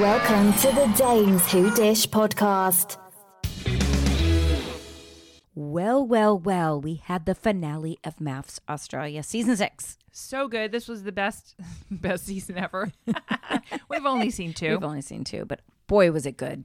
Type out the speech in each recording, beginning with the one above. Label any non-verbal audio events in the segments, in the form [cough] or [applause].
Welcome to the Dames Who Dish podcast. Well, well, well, we had the finale of MAFS Australia season six. So good. This was the best [laughs] best season ever. [laughs] We've only seen 2 We've only seen two, but boy, was it good.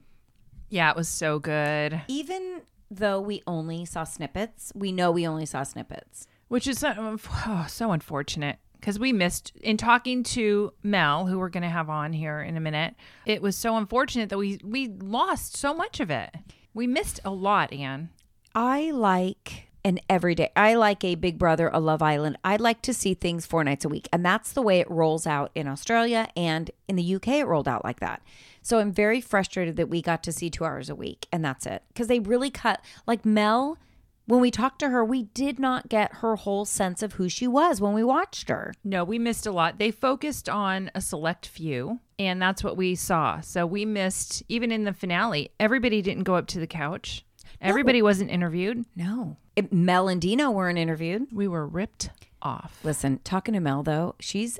yeah, it was so good. Even though we only saw snippets, we know we only saw snippets. Which is so, oh, [sighs] so unfortunate because we missed in talking to Mel, who we're going to have on here in a minute. It was so unfortunate that we we lost so much of it. We missed a lot, Anne. I like an everyday, I like a Big Brother, a Love Island. I like to see things four nights a week. And that's the way it rolls out in Australia. And in the UK, it rolled out like that. So I'm very frustrated that we got to see two hours a week and that's it. Because they really cut, like Mel, when we talked to her, we did not get her whole sense of who she was when we watched her. No, we missed a lot. They focused on a select few, and that's what we saw. So we missed, even in the finale, everybody didn't go up to the couch. Everybody wasn't interviewed. No. It, Mel and Dino weren't interviewed. We were ripped off. Listen, talking to Mel though, she's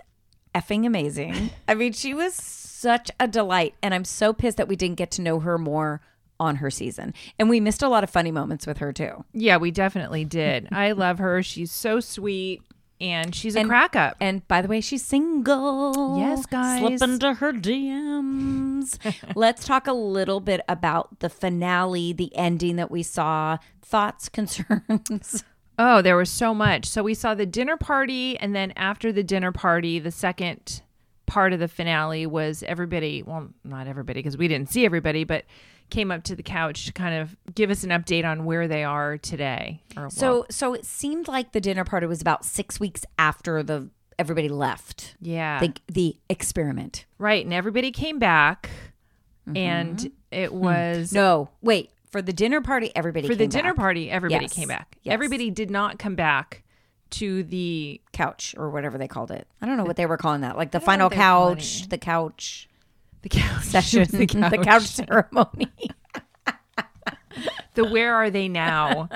effing amazing. I mean, she was such a delight, and I'm so pissed that we didn't get to know her more on her season. And we missed a lot of funny moments with her too. Yeah, we definitely did. [laughs] I love her. She's so sweet and she's a crack up. And by the way, she's single. Yes, guys. Slip into her DMs. [laughs] Let's talk a little bit about the finale, the ending that we saw. Thoughts, [laughs] concerns. Oh, there was so much. So we saw the dinner party, and then after the dinner party, the second part of the finale was everybody, well, not everybody, because we didn't see everybody, but came up to the couch to kind of give us an update on where they are today. So, well, so it seemed like the dinner party was about six weeks after the everybody left. yeah. The the experiment. right. And everybody came back, mm-hmm. and it hmm. was. No, wait. For the dinner party, everybody for the dinner back. party, everybody Yes. came back. Yes. Everybody did not come back to the couch or whatever they called it. I don't know what they were calling that. Like the final what they were calling couch, the couch the couch [laughs] session, the [laughs] couch. the couch ceremony. the where are they now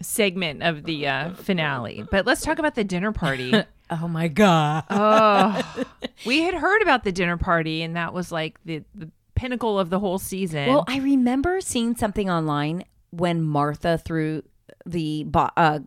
segment of the uh, finale. But let's talk about the dinner party. [laughs] oh my god! oh, we had heard about the dinner party, and that was like the, the pinnacle of the whole season. Well, I remember seeing something online when Martha threw the bo- uh,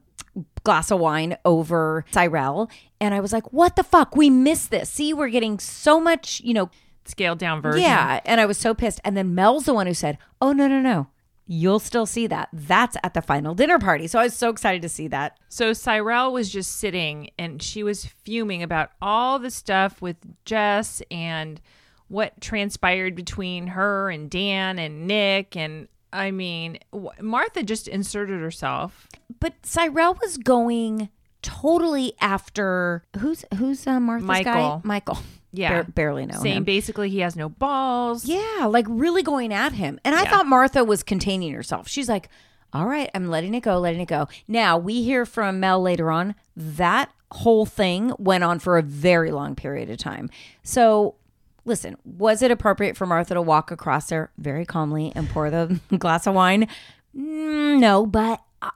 glass of wine over Cyrell, and I was like, "What the fuck? We missed this. See, we're getting so much, you know." Scaled down version. Yeah, and I was so pissed. And then Mel's the one who said, "Oh no, no, no." You'll still see that. That's at the final dinner party. So I was so excited to see that. So Cyrell was just sitting and she was fuming about all the stuff with Jess and what transpired between her and Dan and Nick. And I mean, Martha just inserted herself. But Cyrell was going totally after who's who's uh, Martha's guy? Michael. Yeah. Bar- barely know saying him. basically he has no balls. Yeah, like really going at him. And I Yeah. thought Martha was containing herself. She's like, "All right, I'm letting it go, letting it go." Now we hear from Mel later on that whole thing went on for a very long period of time. So. Listen, was it appropriate for Martha to walk across there very calmly and pour the [laughs] glass of wine? Mm, no, but uh,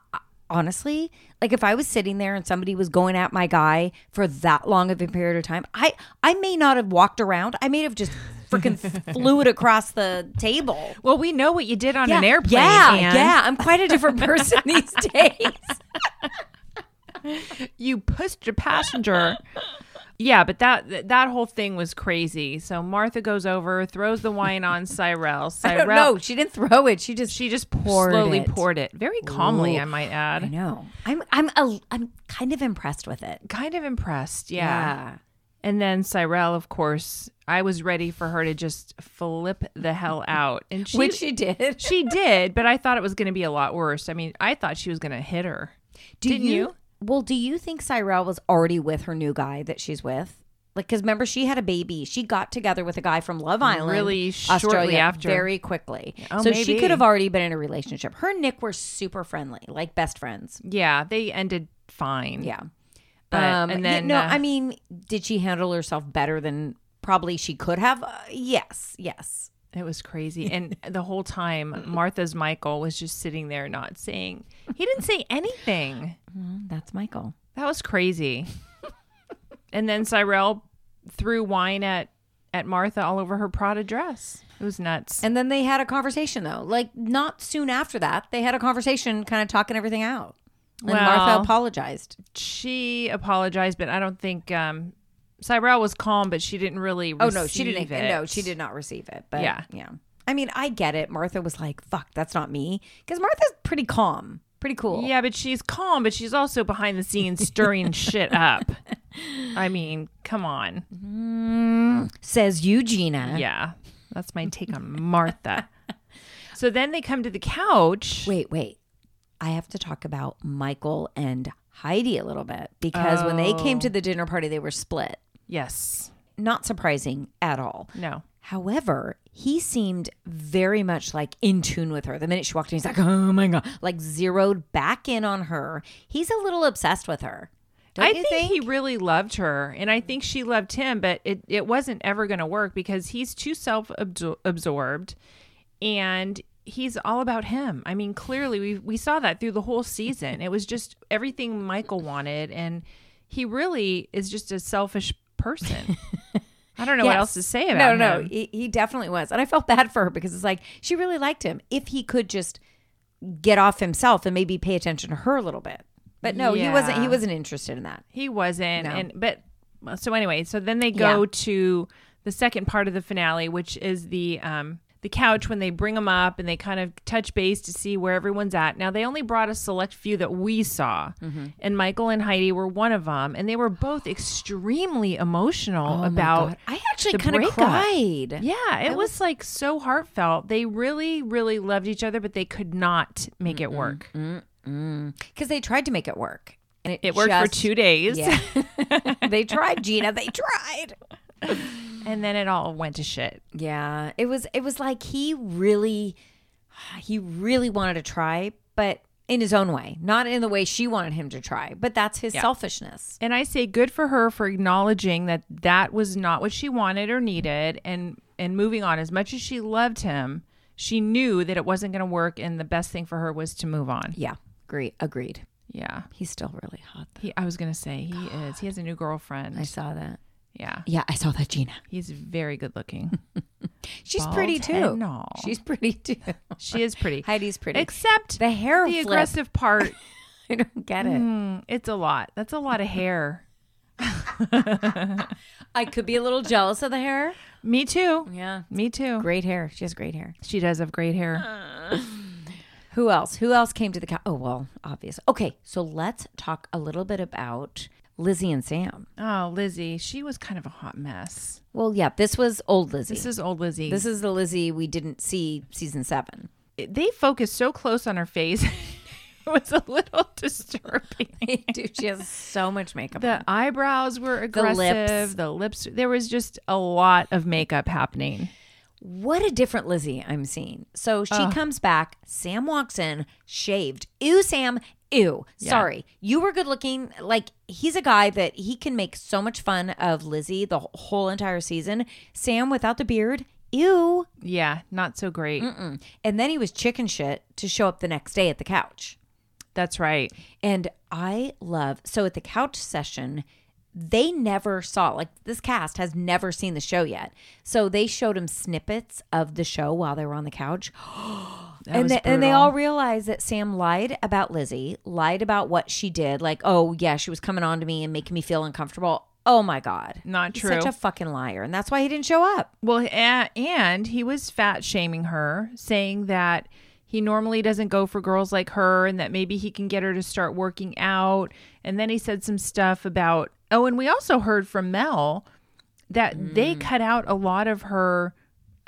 honestly, like if I was sitting there and somebody was going at my guy for that long of a period of time, I I may not have walked around. I may have just freaking [laughs] flew it across the table. Well, we know what you did on an airplane. Yeah, Ann. yeah. I'm quite a different person these [laughs] days. You pushed a passenger. Yeah, but that that whole thing was crazy. So Martha goes over, throws the wine on [laughs] Cyrell. Cyrell, know. She didn't throw it. She just she just poured slowly it. poured it very calmly. Ooh. I might add. I know. I'm I'm a, I'm kind of impressed with it. Kind of impressed. Yeah. And then Cyrell, of course, I was ready for her to just flip the hell out, and she Which she did. she did. But I thought it was going to be a lot worse. I mean, I thought she was going to hit her. Do Didn't you? Well, do you think Cyrell was already with her new guy that she's with? Like, because remember, she had a baby. She got together with a guy from Love Island, Really shortly Australia, after. very quickly. Oh, so she could have already been in a relationship. Her and Nick were super friendly, like best friends. Yeah, they ended fine. Yeah. But- um, and yeah, then, no, uh, I mean, did she handle herself better than probably she could have? Uh, yes, yes. It was crazy. [laughs] And the whole time, Martha's Michael was just sitting there not saying, he didn't say anything. Well, that's Michael. That was crazy. and then Cyrell threw wine at at Martha all over her Prada dress. It was nuts. And then they had a conversation though. Like not soon after that, they had a conversation kind of talking everything out. And Martha apologized. she apologized, but I don't think um Cyrell was calm, but she didn't really Oh no, she didn't. it. No, she did not receive it. But Yeah. yeah. I mean, I get it. Martha was like, "Fuck, that's not me," because Martha's pretty calm, pretty cool. Yeah, but she's calm, but she's also behind the scenes stirring [laughs] shit up. I mean, come on. Mm, says Eugenia. Yeah. That's my take on Martha. [laughs] So then they come to the couch. Wait, wait. I have to talk about Michael and Heidi a little bit because when they came to oh. the dinner party, they were split. Yes. Not surprising at all. No. However, he seemed very much like in tune with her. The minute she walked in, he's like, "Oh my god!" Like zeroed back in on her. He's a little obsessed with her. Don't I you think, he really loved her, and I think she loved him, but it, it wasn't ever going to work because he's too self absorbed and he's all about him. I mean, clearly, we, we saw that through the whole season. It was just everything Michael wanted, and he really is just a selfish person. [laughs] I don't know what else to say about it. no, about no, he, he definitely was, and I felt bad for her because it's like she really liked him. If he could just get off himself and maybe pay attention to her a little bit, but no, he wasn't. He wasn't interested in that. He wasn't. No. And but so anyway, so then they go Yeah. to the second part of the finale, which is the um the couch when they bring them up and they kind of touch base to see where everyone's at. Now they only brought a select few that we saw, Mm-hmm. and Michael and Heidi were one of them, and they were both extremely emotional Oh my about. God. I actually kind of cried. Yeah, it was, like so heartfelt. They really, really loved each other, but they could not make it work. because they tried to make it work, and It worked for two days, Yeah, [laughs] they tried, Gina. They tried. [laughs] and then it all went to shit. Yeah, it was. It was like he really, he really wanted to try, but in his own way, not in the way she wanted him to try. But that's his selfishness. And I say good for her for acknowledging that that was not what she wanted or needed and and moving on as much as she loved him, she knew that it wasn't going to work and the best thing for her was to move on. Yeah, agreed. Agreed. Yeah. He's still really hot. He I was going to say he is. He has a new girlfriend. I saw that. Yeah. Yeah, I saw that, Gina. He's very good looking. [laughs] She's Bald pretty too. all. She's pretty too. [laughs] she is pretty. Heidi's pretty. Except the hair the flip. aggressive part, [laughs] I don't get it. mm, it's a lot. That's a lot of hair. I could be a little jealous of the hair. Me too. Yeah, Me too. great hair. She has great hair. She does have great hair. [sighs] Who else? Who else came to the? Co- oh well, obvious. Okay, so let's talk a little bit about Lizzie and Sam. Oh, Lizzie, she was kind of a hot mess. Well, yeah, this was old Lizzie. This is old Lizzie. This is the Lizzie we didn't see season seven. they focused so close on her face. [laughs] it was a little [laughs] disturbing. Dude, she has so much makeup. The eyebrows were aggressive. The lips. The lips. There was just a lot of makeup happening. What a different Lizzie I'm seeing. So she comes back. Sam walks in, shaved. Ew, Sam. Ew. Sorry. You were good looking. Like, he's a guy that he can make so much fun of Lizzie the whole entire season. Sam without the beard. Ew. Yeah, not so great. Mm. And then he was chicken shit to show up the next day at the couch. That's right. And I love so at the couch session, they never saw like this cast has never seen the show yet. So they showed him snippets of the show while they were on the couch. [gasps] And they, and they all realized that Sam lied about Lizzie, lied about what she did. Like, oh yeah, she was coming on to me and making me feel uncomfortable. Oh my god, Not He's true. Such a fucking liar, and that's why he didn't show up. Well, and he was fat shaming her, saying that he normally doesn't go for girls like her and that maybe he can get her to start working out. And then he said some stuff about, oh, and we also heard from Mel that they Mm. cut out a lot of her.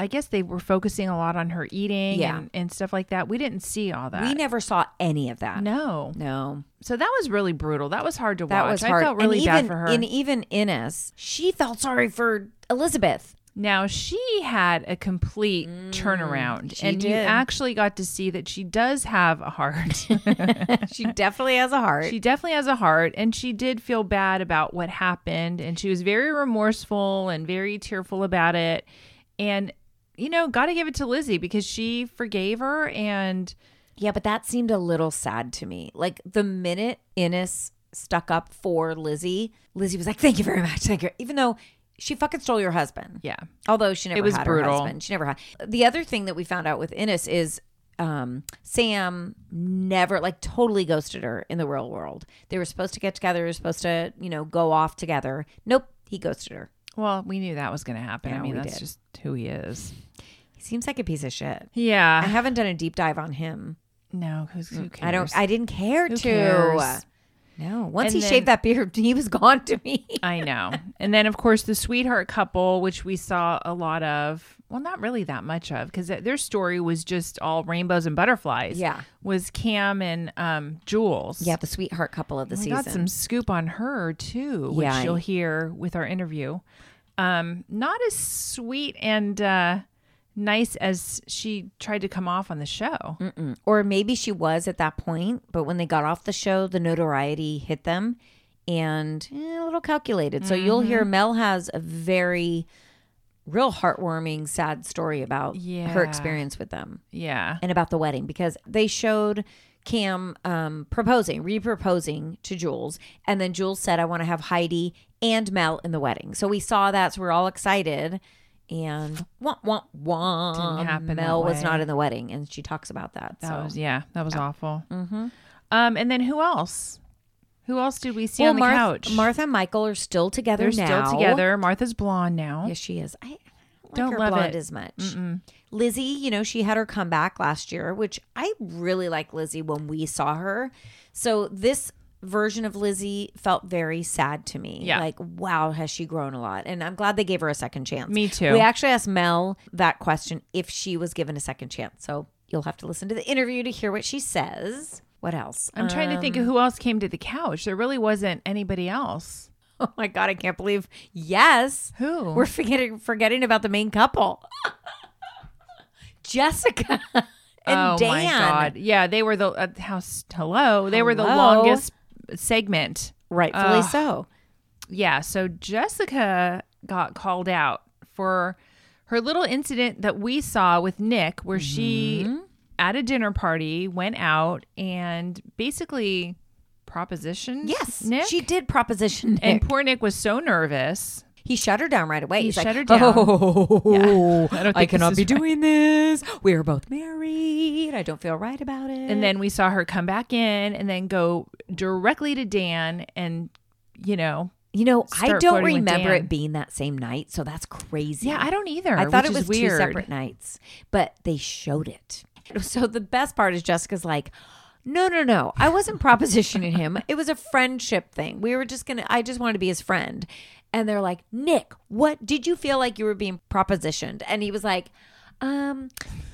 I guess they were focusing a lot on her eating Yeah. and, and stuff like that. We didn't see all that. We never saw any of that. no. no. So that was really brutal. That was hard to That watch. was hard. I felt really and bad even, for her. And even Ines, she felt sorry for Elizabeth. Now she had a complete turnaround, Mm, she and you actually got to see that she does have a heart. [laughs] She definitely has a heart. she definitely has a heart, and she did feel bad about what happened, and she was very remorseful and very tearful about it. And you know, got to give it to Lizzie because she forgave her, and yeah, but that seemed a little sad to me. Like the minute Ines stuck up for Lizzie, Lizzie was like, "Thank you very much, thank you," even though she fucking stole your husband. Yeah. Although she never it was had brutal. her husband. She never had. The other thing that we found out with Ines is um, Sam never like totally ghosted her in the real world. They were supposed to get together, they were supposed to, you know, go off together. Nope, he ghosted her. Well, we knew that was going to happen. Yeah, I mean, that's did. just who he is. He seems like a piece of shit. Yeah. I haven't done a deep dive on him. no, who's, who cares? I don't I didn't care Who to. cares? No. Once And he then- shaved that beard, he was [laughs] gone to me. I know. And then, of course, the sweetheart couple, which we saw a lot of. Well, not really that much of, because their story was just all rainbows and butterflies. Yeah. Was Cam and um, Jules. yeah, the sweetheart couple of the We season. got some scoop on her too, which Yeah. you'll hear with our interview. Um, not as sweet and uh, nice as she tried to come off on the show. Mm. or maybe she was at that point, but when they got off the show, the notoriety hit them and eh, a little calculated. So you'll hear Mm-hmm. Mel has a very real heartwarming, sad story about her experience with them Yeah. and about the wedding because they showed Cam um, proposing, re-proposing to Jules, and then Jules said, "I want to have Heidi and Mel in the wedding." So we saw that, so we're all excited. And wah, wah, wah, Didn't happen Mel was not in the wedding, and she talks about that. That so. was yeah, that was awful. Mm-hmm. Um, and then who else? Who else did we see Well, on the Marth- couch? Martha and Michael are still together They're now. still together. Martha's blonde now. Yes, she is. I don't, like love it. as much. Lizzie, you know, she had her comeback last year, which I really like Lizzie when we saw her. So this version of Lizzie felt very sad to me. Yeah. Like, wow, has she grown a lot? And I'm glad they gave her a second chance. Me too. We actually asked Mel that question if she was given a second chance. So you'll have to listen to the interview to hear what she says. What else? I'm trying to think of who else came to the couch. There really wasn't anybody else. [laughs] Oh my god, I can't believe. Yes. Who? We're forgetting forgetting about the main couple. [laughs] Jessica [laughs] and oh Dan. my god! Yeah, they were the uh, house. Hello, they were the longest segment. Rightfully Ugh. so. Yeah, so Jessica got called out for her little incident that we saw with Nick, where she Mm-hmm. at a dinner party went out and basically propositioned. Yes. Nick. She did proposition Nick. and poor Nick was so nervous. He shut her down right away. He He's shut like, her down. Oh, Yeah. I don't I, cannot be right." doing this. We are both married. I don't feel right about it. And then we saw her come back in and then go directly to Dan and, you know, you know, I don't remember it being that same night, so that's crazy. yeah, I don't either. I thought it was weird. two separate nights, but they showed it. [laughs] So the best part is Jessica's like, no, no, no. I wasn't [laughs] propositioning him. It was a friendship thing. We were just going to, I just wanted to be his friend. And they're like, Nick, what did you feel like you were being propositioned? And he was like, um,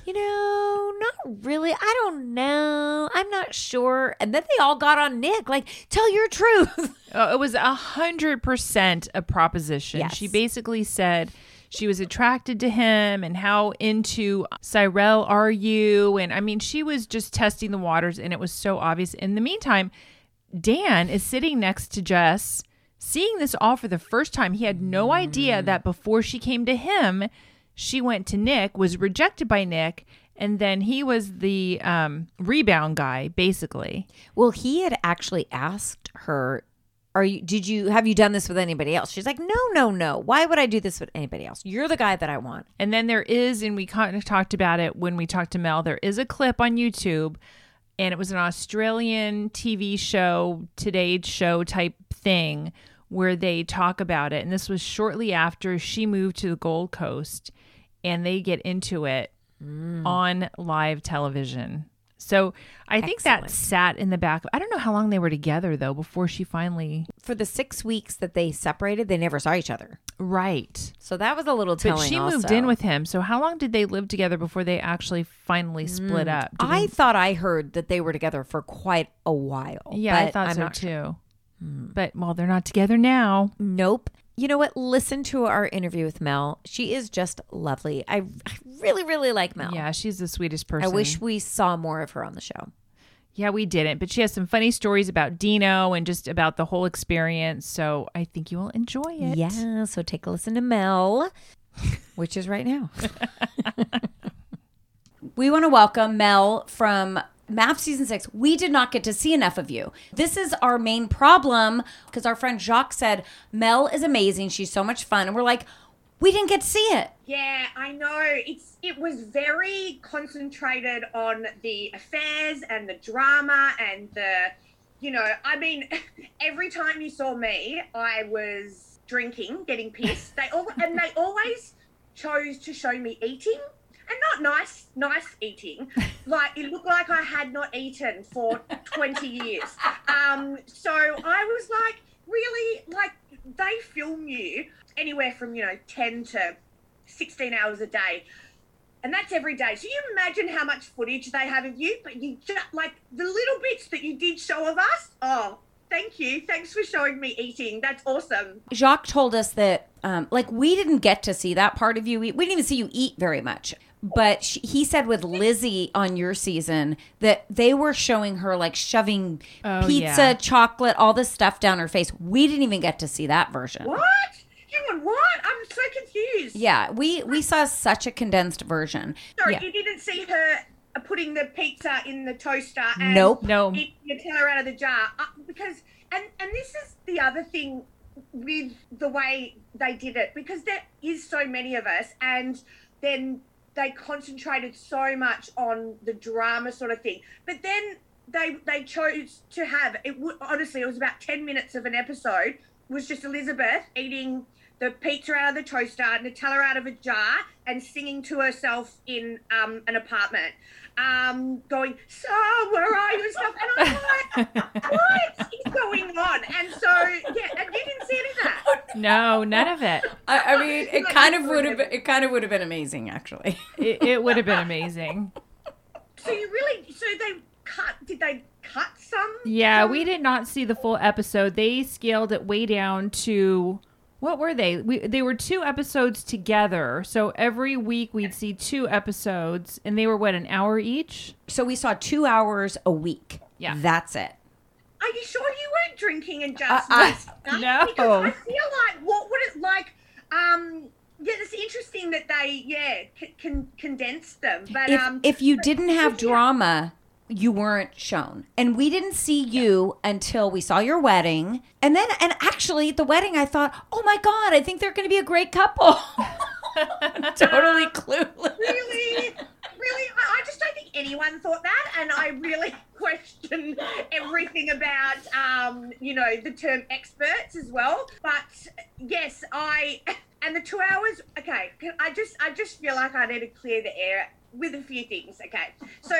you know, not really. I don't know. I'm not sure. And then they all got on Nick, like, tell your truth. [laughs] Oh, it was a hundred percent a proposition. Yes. She basically said she was attracted to him and how into Cyrell are you? And I mean, she was just testing the waters and it was so obvious. In the meantime, Dan is sitting next to Jess, seeing this all for the first time. He had no idea that before she came to him, she went to Nick, was rejected by Nick, and then he was the um, rebound guy, basically. Well, he had actually asked her, "Are you? Did you have you done this with anybody else?" She's like, "No, no, no. Why would I do this with anybody else? You're the guy that I want." And then there is, and we kind of talked about it when we talked to Mel, there is a clip on YouTube, and it was an Australian TV show, Today Show type thing, where they talk about it. And this was shortly after she moved to the Gold Coast, and they get into it mm. on live television. So I think that sat in the back. I don't know how long they were together though before she finally. For the six weeks that they separated, they never saw each other. Right. So that was a little telling. But she moved in with him. So how long did they live together before they actually finally mm, split up? Do I thought I heard that they were together for quite a while. yeah, I thought I'm so not sure. Too. But well, they're not together now. Nope. You know what? Listen to our interview with Mel. She is just lovely. I, I really, really like Mel. Yeah, she's the sweetest person. I wish we saw more of her on the show. Yeah, we didn't, but she has some funny stories about Dino and just about the whole experience. So I think you will enjoy it. Yeah, so take a listen to Mel, [laughs] which is right now. [laughs] we want to welcome Mel from MAFS season six, we did not get to see enough of you. This is our main problem because our friend Jacques said, Mel is amazing. She's so much fun. And we're like, we didn't get to see it. Yeah, I know. It's it was very concentrated on the affairs and the drama and the you know, I mean, [laughs] every time you saw me, I was drinking, getting pissed. They all and they always chose to show me eating and not nice nice eating. [laughs] Like it looked like i had not eaten for 20 years. Um so i was like really? Like they film you anywhere from you know 10 to 16 hours a day. And that's every day. So you imagine how much footage they have of you but you just like the little bits that you did show of us? Oh thank you. Thanks for showing me eating. That's awesome. Jacques told us that, um, like, we didn't get to see that part of you. We, we didn't even see you eat very much. But she, he said with Lizzie on your season that they were showing her like shoving Oh, pizza, yeah. chocolate, all this stuff down her face. We didn't even get to see that version. what hang on what i'm so confused Yeah, we we saw such a condensed version. Sorry, Yeah. you didn't see her uh, putting the pizza in the toaster and Nope. No. eating Nutella out of the jar uh, because and and this is the other thing with the way they did it because there is so many of us and then they concentrated so much on the drama sort of thing. But then they they chose to have it honestly it was about 10 minutes of an episode was just elizabeth eating the pizza out of the toaster nutella out of a jar and singing to herself in um, an apartment um, going so where are you and stuff and i'm [laughs] like what is going on and so yeah and you didn't see any of that No, none of it. I, I mean, it Like, kind of would have been, it kind of would have been amazing actually. It, it would have been amazing. so you really so they cut did they cut some Yeah, we did not see the full episode. They scaled it way down to what were they? We, they were two episodes together. So every week we'd see two episodes, and they were what an hour each. So we saw two hours a week. Yeah. that's it. Are you sure you weren't drinking and just Uh, uh, no. Because I feel like what would it like? Um, yeah, it's interesting that they yeah c- can condense them, but if um, if you didn't have yeah. drama you weren't shown and we didn't see you until we saw your wedding and then and actually at the wedding i thought oh my god i think they're going to be a great couple [laughs] totally clueless really, really, I, just don't think anyone thought that, and I really [laughs] question everything about um, you know the term experts as well. But yes, I and the two hours. Okay, I just I just feel like I need to clear the air with a few things. Okay, so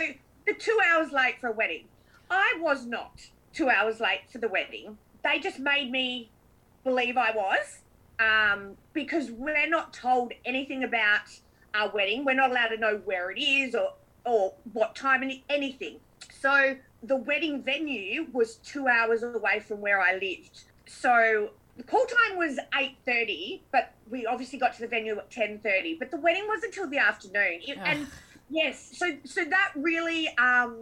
the two hours late for a wedding, I was not two hours late for the wedding. They just made me believe I was um, because we're not told anything about our wedding. We're not allowed to know where it is or or what time and anything. So the wedding venue was two hours away from where I lived. So the call time was eight thirty, but we obviously got to the venue at ten thirty. But the wedding was until the afternoon, It- and yes, so so that really um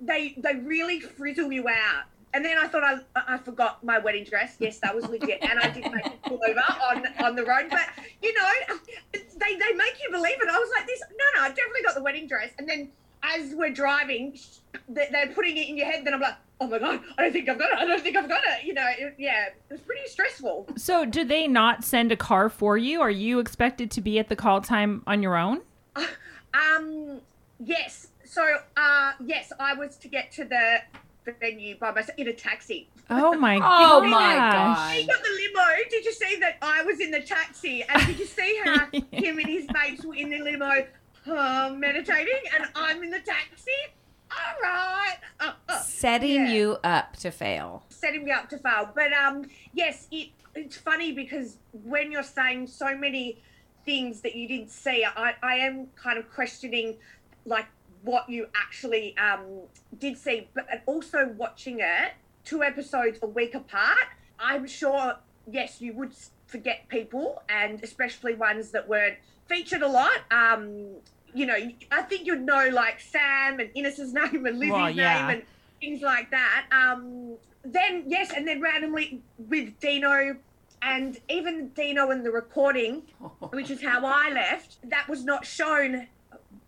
they they really frizzle you out. And then I thought I, I forgot my wedding dress. Yes, that was legit, and I did make it pull over on on the road. But you know, they they make you believe it. I was like, this no, no, I definitely got the wedding dress. And then as we're driving, they- they're putting it in your head. Then I'm like, oh my god, I don't think I've got it. I don't think I've got it. You know, it, yeah, it was pretty stressful. So, do they not send a car for you? Are you expected to be at the call time on your own? [laughs] Um, yes. So, uh, yes, I was to get to the venue by myself in a taxi. Oh my [laughs] Oh gosh. my He god. got the limo. Did you see that I was in the taxi? And did you see how [laughs] him and his mates were in the limo uh, meditating and I'm in the taxi? All right. Uh, uh, Setting Yeah. you up to fail. setting me up to fail. But um, yes, it, it's funny because when you're saying so many things that you didn't see, I, I am kind of questioning like what you actually um, did see, but also watching it two episodes a week apart. I'm sure, yes, you would forget people, and especially ones that weren't featured a lot. Um, you know, I think you'd know like Sam and Ines' [laughs] name and Lizzie's Well, yeah. name and things like that. Um, then yes, and then randomly with Dino and even Dino in the recording, [laughs] which is how I left, that was not shown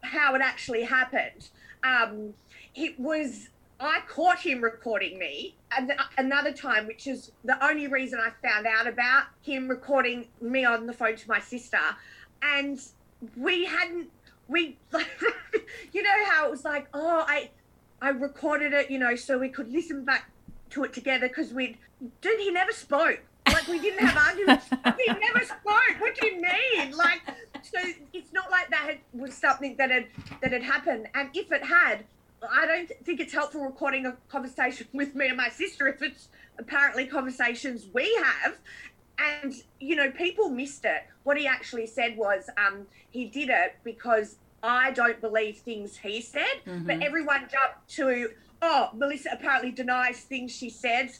how it actually happened. um, it was I caught him recording me and another time, which is the only reason I found out about him recording me on the phone to my sister. And we hadn't, we, [laughs] you know how it was like, oh, I, I recorded it, you know, so we could listen back to it together because we'd, dude, he never spoke. Like we didn't have arguments. we never spoke. What do you mean? Like, so it's not like that had, was something that had that had happened. And if it had, I don't think it's helpful recording a conversation with me and my sister if it's apparently conversations we have. And, you know, people missed it. What he actually said was um, he did it because I don't believe things he said, mm-hmm. but everyone jumped to, oh, Melissa apparently denies things she said.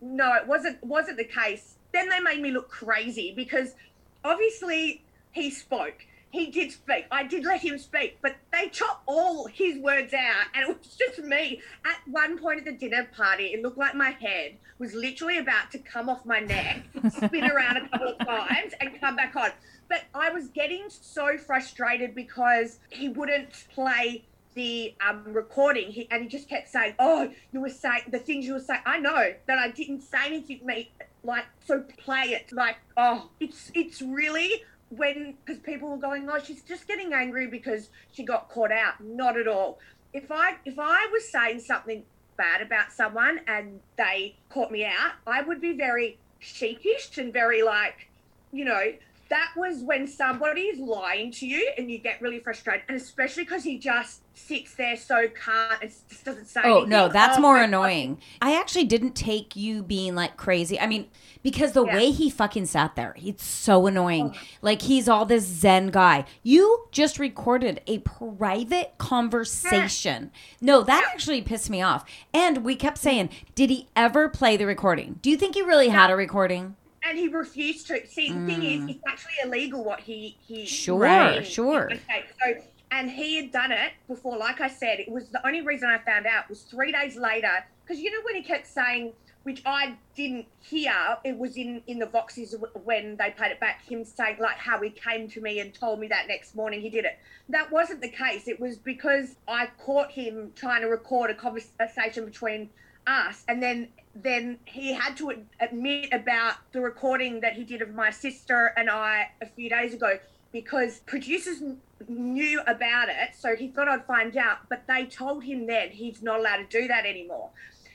No, it wasn't wasn't the case. Then they made me look crazy because obviously he spoke he did speak. I did let him speak, but they chopped all his words out, and it was [laughs] just me. At one point at the dinner party, it looked like my head was literally about to come off my neck, [laughs] spin around a couple of times, and come back on. But I was getting so frustrated because he wouldn't play the um, recording, he, and he just kept saying, "Oh, you were saying the things you were saying." I know that I didn't say anything to me, like so. Play it, like oh, it's it's really when because people were going, oh, she's just getting angry because she got caught out. Not at all. If I if I was saying something bad about someone and they caught me out, I would be very sheepish and very like, you know, that was when somebody is lying to you and you get really frustrated. And especially because he just sits there so calm and just doesn't say Oh, anything. no, that's Oh, more annoying. I actually didn't take you being like crazy. I mean, because the Yeah. way he fucking sat there, it's so annoying. Oh. Like he's all this zen guy. You just recorded a private conversation. No, that actually pissed me off. And we kept saying, did he ever play the recording? Do you think he really had a recording? And he refused to. See, the thing is, it's actually illegal what he he. Mm. Sure, sure. Okay, so and he had done it before. Like I said, it was the only reason I found out was three days later because you know when he kept saying, which I didn't hear, it was in in the boxes when they played it back. Him saying like how he came to me and told me that next morning he did it. That wasn't the case. It was because I caught him trying to record a conversation between us and then then he had to admit about the recording that he did of my sister and I a few days ago because producers knew about it so he thought I'd find out but they told him then he's not allowed to do that anymore.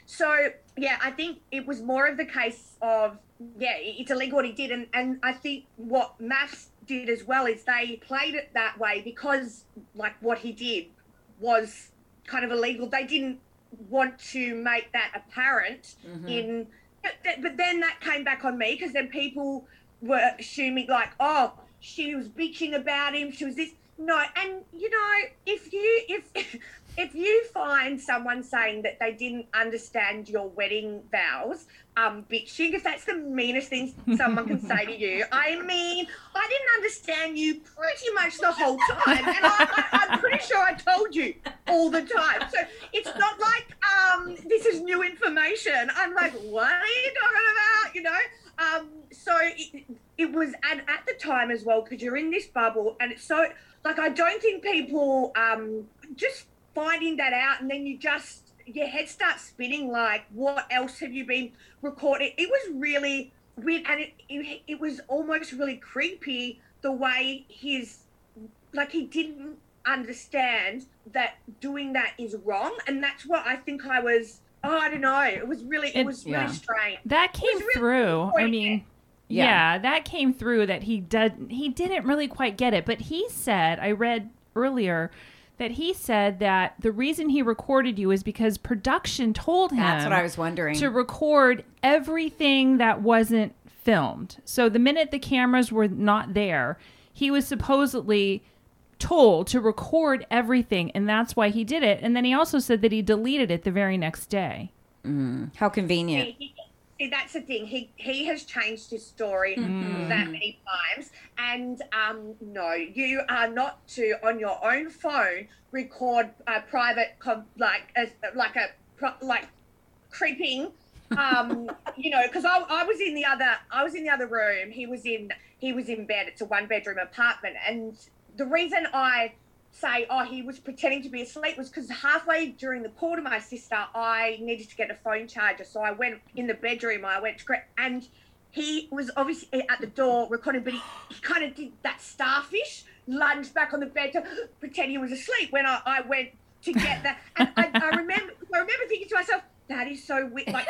So yeah I think it was more of the case of yeah it's illegal what he did and and I think what MAFS did as well is they played it that way because like what he did was kind of illegal. They didn't want to make that apparent mm-hmm. in but, th- but then that came back on me because then people were assuming like oh she was bitching about him she was this no and you know if you if [laughs] if you find someone saying that they didn't understand your wedding vows um bitching if that's the meanest thing someone can say to you. [laughs] I mean i didn't understand you pretty much the whole [laughs] time and I, I, i'm pretty sure i told you all the time. So it's not like um this is new information. I'm like what are you talking about? You know? Um so it, it was and at the time as well because you're in this bubble and it's so like i don't think people um just finding that out and then you just your head starts spinning like what else have you been recording it was really weird and it, it, it was almost really creepy the way his like he didn't understand that doing that is wrong and that's what i think i was oh i don't know it was really it, It- was yeah. really strange That came really through. I mean, Yeah. yeah. that came through that he did he didn't really quite get it, but he said, I read earlier that he said that the reason he recorded you is because production told him That's what I was wondering. to record everything that wasn't filmed. So the minute the cameras were not there, he was supposedly told to record everything and that's why he did it. And then he also said that he deleted it the very next day. Mm, how convenient. See, he- see, that's the thing. He he has changed his story that many times, and um, no, you are not to on your own phone record a private com- like a, like a like creeping. Um, [laughs] you know, because I, I was in the other I was in the other room. He was in he was in bed. It's a one bedroom apartment, and the reason I say, oh, he was pretending to be asleep was because halfway during the call to my sister, I needed to get a phone charger. So I went in the bedroom, I went to grab, and he was obviously eh, at the door recording, but he, he kind of did that starfish, lunged back on the bed to pretend he was asleep when I, I went to get that. And I, I remember I remember thinking to myself, that is so weird. Like,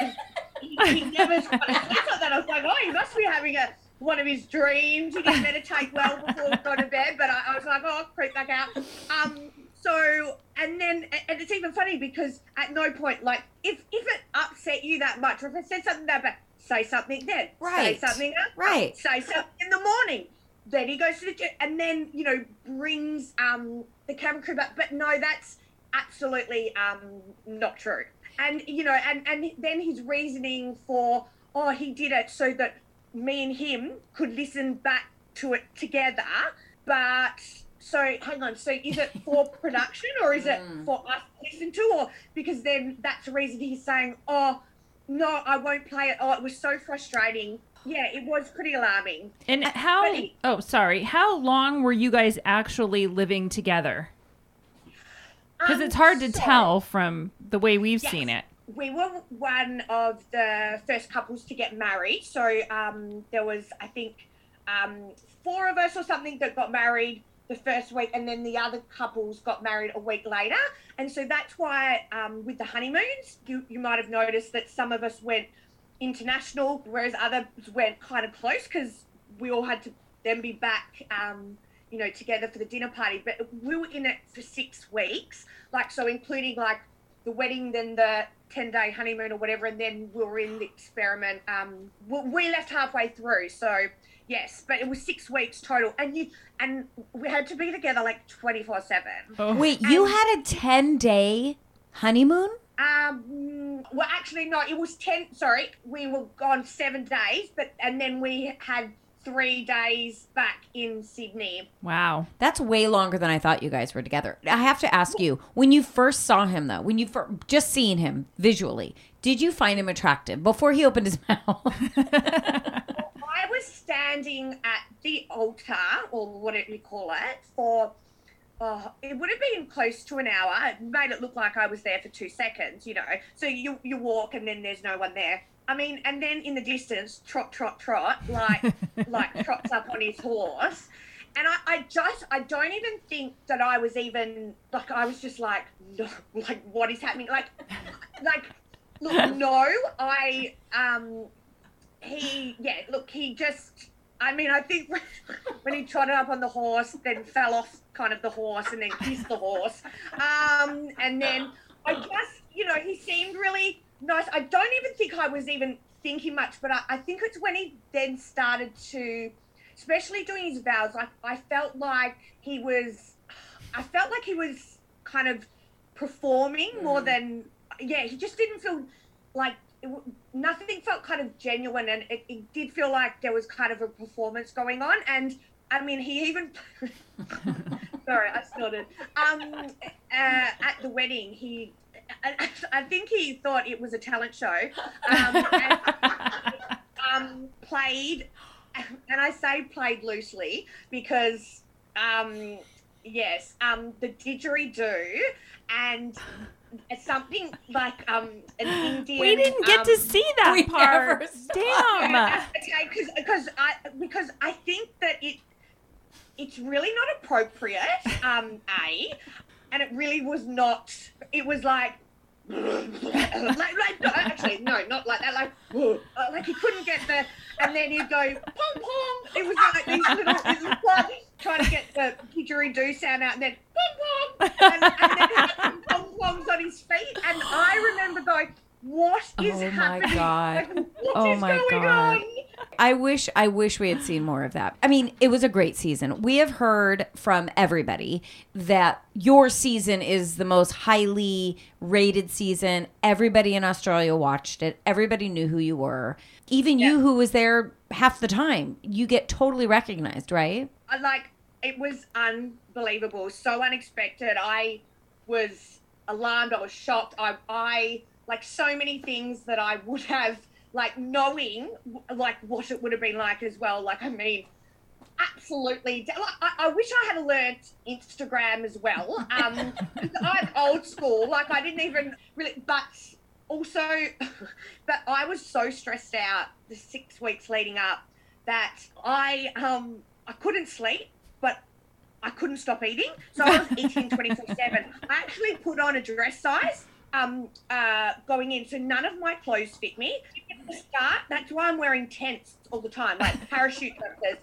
he, he never asleep like that. I was like, oh, he must be having a one of his dreams. He didn't meditate well before he go to bed, but I, I was like, oh, I'll creep back out. Um, so, and then, and it's even funny because at no point, like, if if it upset you that much, or if it said something that bad, say something then. Right. Say something else. Right. Say something in the morning. Then he goes to the gym, and then you know brings um the camera crew back. But no, that's absolutely um not true. And you know, and and then his reasoning for oh he did it so that me and him could listen back to it together. But so hang on, so is it for [laughs] production or is it for us to listen to, or because then that's the reason he's saying oh no I won't play it. Oh, it was so frustrating. Yeah, it was pretty alarming. And how? he- Oh, sorry. How long were you guys actually living together? Because Um, it's hard to so- tell from the way we've Yes. seen it. We were one of the first couples to get married. So um, there was, I think, um, four of us or something that got married the first week, and then the other couples got married a week later. And so that's why um, with the honeymoons, you, you might have noticed that some of us went international, whereas others went kind of close because we all had to then be back. Um, you know, together for the dinner party, but we were in it for six weeks, like so, including like the wedding, then the 10 day honeymoon or whatever, and then we were in the experiment. Um, we, we left halfway through, so yes, but it was six weeks total, and you and we had to be together like 24 seven. Oh. Wait, you had a 10 day honeymoon? Um, well, actually, no, it was 10. Sorry, we were gone seven days, but and then we had three days back in Sydney. Wow. That's way longer than I thought you guys were together. I have to ask you, when you first saw him, though, when you fir- just seen him visually, did you find him attractive before he opened his [laughs] mouth? I was standing at the altar, or what we call it, for oh, it would have been close to an hour. It made it look like I was there for two seconds, you know. So you you walk and then there's no one there. I mean, and then in the distance, trot, trot, trot, like [laughs] like trots up on his horse. And I, I just, I don't even think that I was even like, I was just like, no, [laughs] like what is happening? Like, like, look, [laughs] no, I, um, he yeah look he just i mean i think when, when he trotted up on the horse then fell off kind of the horse and then kissed the horse um and then i just you know he seemed really nice i don't even think i was even thinking much but i, I think it's when he then started to especially doing his vows like i felt like he was i felt like he was kind of performing more than yeah he just didn't feel like it, nothing felt kind of genuine and it, it did feel like there was kind of a performance going on. And i mean he even [laughs] sorry i snorted. Um uh, at the wedding he I, I think he thought it was a talent show um, [laughs] and, um, played and i say played loosely because um yes um the didgeridoo and something like um an indian We didn't get um, to see that we part. [laughs] Damn. okay, because because I because I think that it it's really not appropriate. Um, a, and it really was not. It was like. like, like no, actually no not like that like uh, like he couldn't get the and then he'd go pong pong it was like these little it was trying to get the didgeridoo sound out and then pong pong and, and then he had some pong pongs on his feet and I remember going what oh is Oh my happening [laughs] God. Like, what Oh is my going God. on? I wish I wish we had seen more of that. I mean, it was a great season. We have heard from everybody that your season is the most highly rated season. Everybody in Australia watched it. Everybody knew who you were. Even you who was there half the time. You get totally recognized, right? Like it was unbelievable, so unexpected. I was alarmed. I was shocked. I, I like so many things that I would have like knowing like what it would have been like as well. Like I mean, absolutely. Like, I, I wish I had learnt Instagram as well. [laughs] Um, I'm old school. Like I didn't even really, but also, [laughs] but I was so stressed out the six weeks leading up that I um I couldn't sleep, but I couldn't stop eating. So I was [laughs] eating 24 7. I actually put on a dress size um, uh, going in. So none of my clothes fit me. At the start, that's why I'm wearing tents all the time, like parachute jumpers.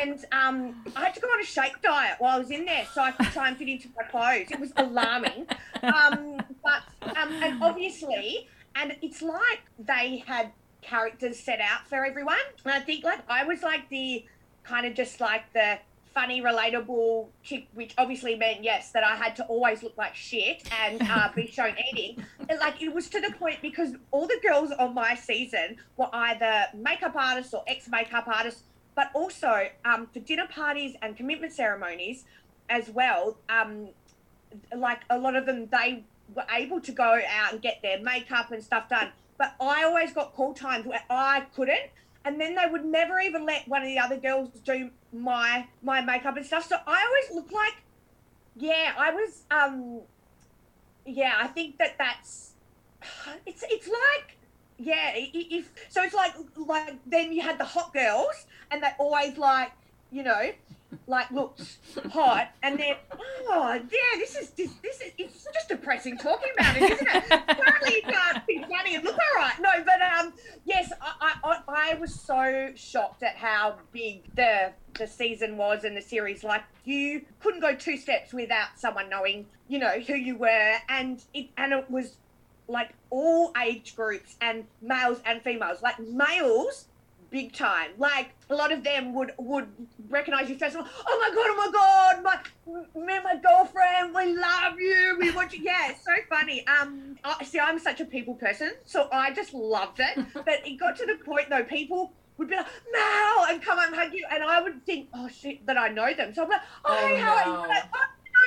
And um, I had to go on a shake diet while I was in there so I could try and fit into my clothes. It was alarming. Um, but, um, and obviously, and it's like they had characters set out for everyone. And I think, like, I was like the kind of just like the funny, relatable chick, which obviously meant yes that I had to always look like shit and uh, be [laughs] shown eating. And, like it was to the point because all the girls on my season were either makeup artists or ex makeup artists, but also um, for dinner parties and commitment ceremonies as well. Um, like a lot of them, they were able to go out and get their makeup and stuff done. But I always got call times where I couldn't and then they would never even let one of the other girls do my my makeup and stuff. So I always look like, yeah, I was, um, yeah, I think that that's, it's it's like, yeah, if so, it's like like then you had the hot girls, and they always like, you know, like looks hot, and then oh yeah, this is this, this is it's just depressing talking about it, isn't it? Apparently you can't be funny and look all right. No, but um, yes, I, I I was so shocked at how big the the season was and the series. Like you couldn't go two steps without someone knowing, you know, who you were, and it and it was like all age groups and males and females. Like males big time. Like a lot of them would would recognize you first. Of all, oh my god! Oh my god! My me and my girlfriend, we love you. We want you. Yeah, it's so funny. Um, I, see, I'm such a people person, so I just loved it. [laughs] But it got to the point though, people would be like, Mel, and come and hug you. And I would think, oh shit, that I know them. So I'm like, oh, oh hey, how no. are you?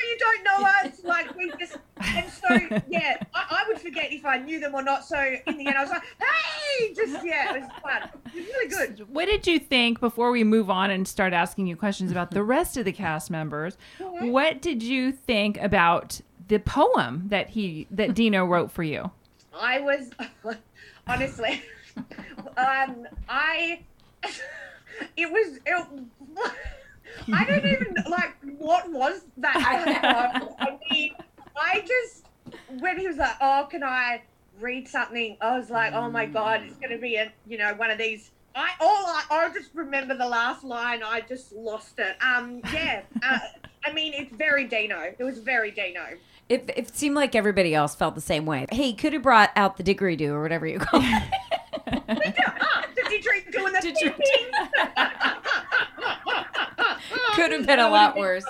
You don't know us. Like we just, and so yeah, I, I, would forget if I knew them or not. So in the end, I was like, hey, just yeah, it was fun. It was really good. What did you think before we move on and start asking you questions about the rest of the cast members? What did you think about the poem that he that Dino wrote for you? I was [laughs] honestly, [laughs] um, I [laughs] it was it. I don't even like what was that. I mean, I just when he was like, "Oh, can I read something?" I was like, "Oh my god, it's going to be a you know one of these." I all I, I just remember the last line. I just lost it. Um, yeah. Uh, I mean, it's very Dino. It was very Dino. It, it seemed like everybody else felt the same way. He could have brought out the didgeridoo or whatever you call it. ah, the didgeridoo doing the Did [laughs] Could have been a lot worse.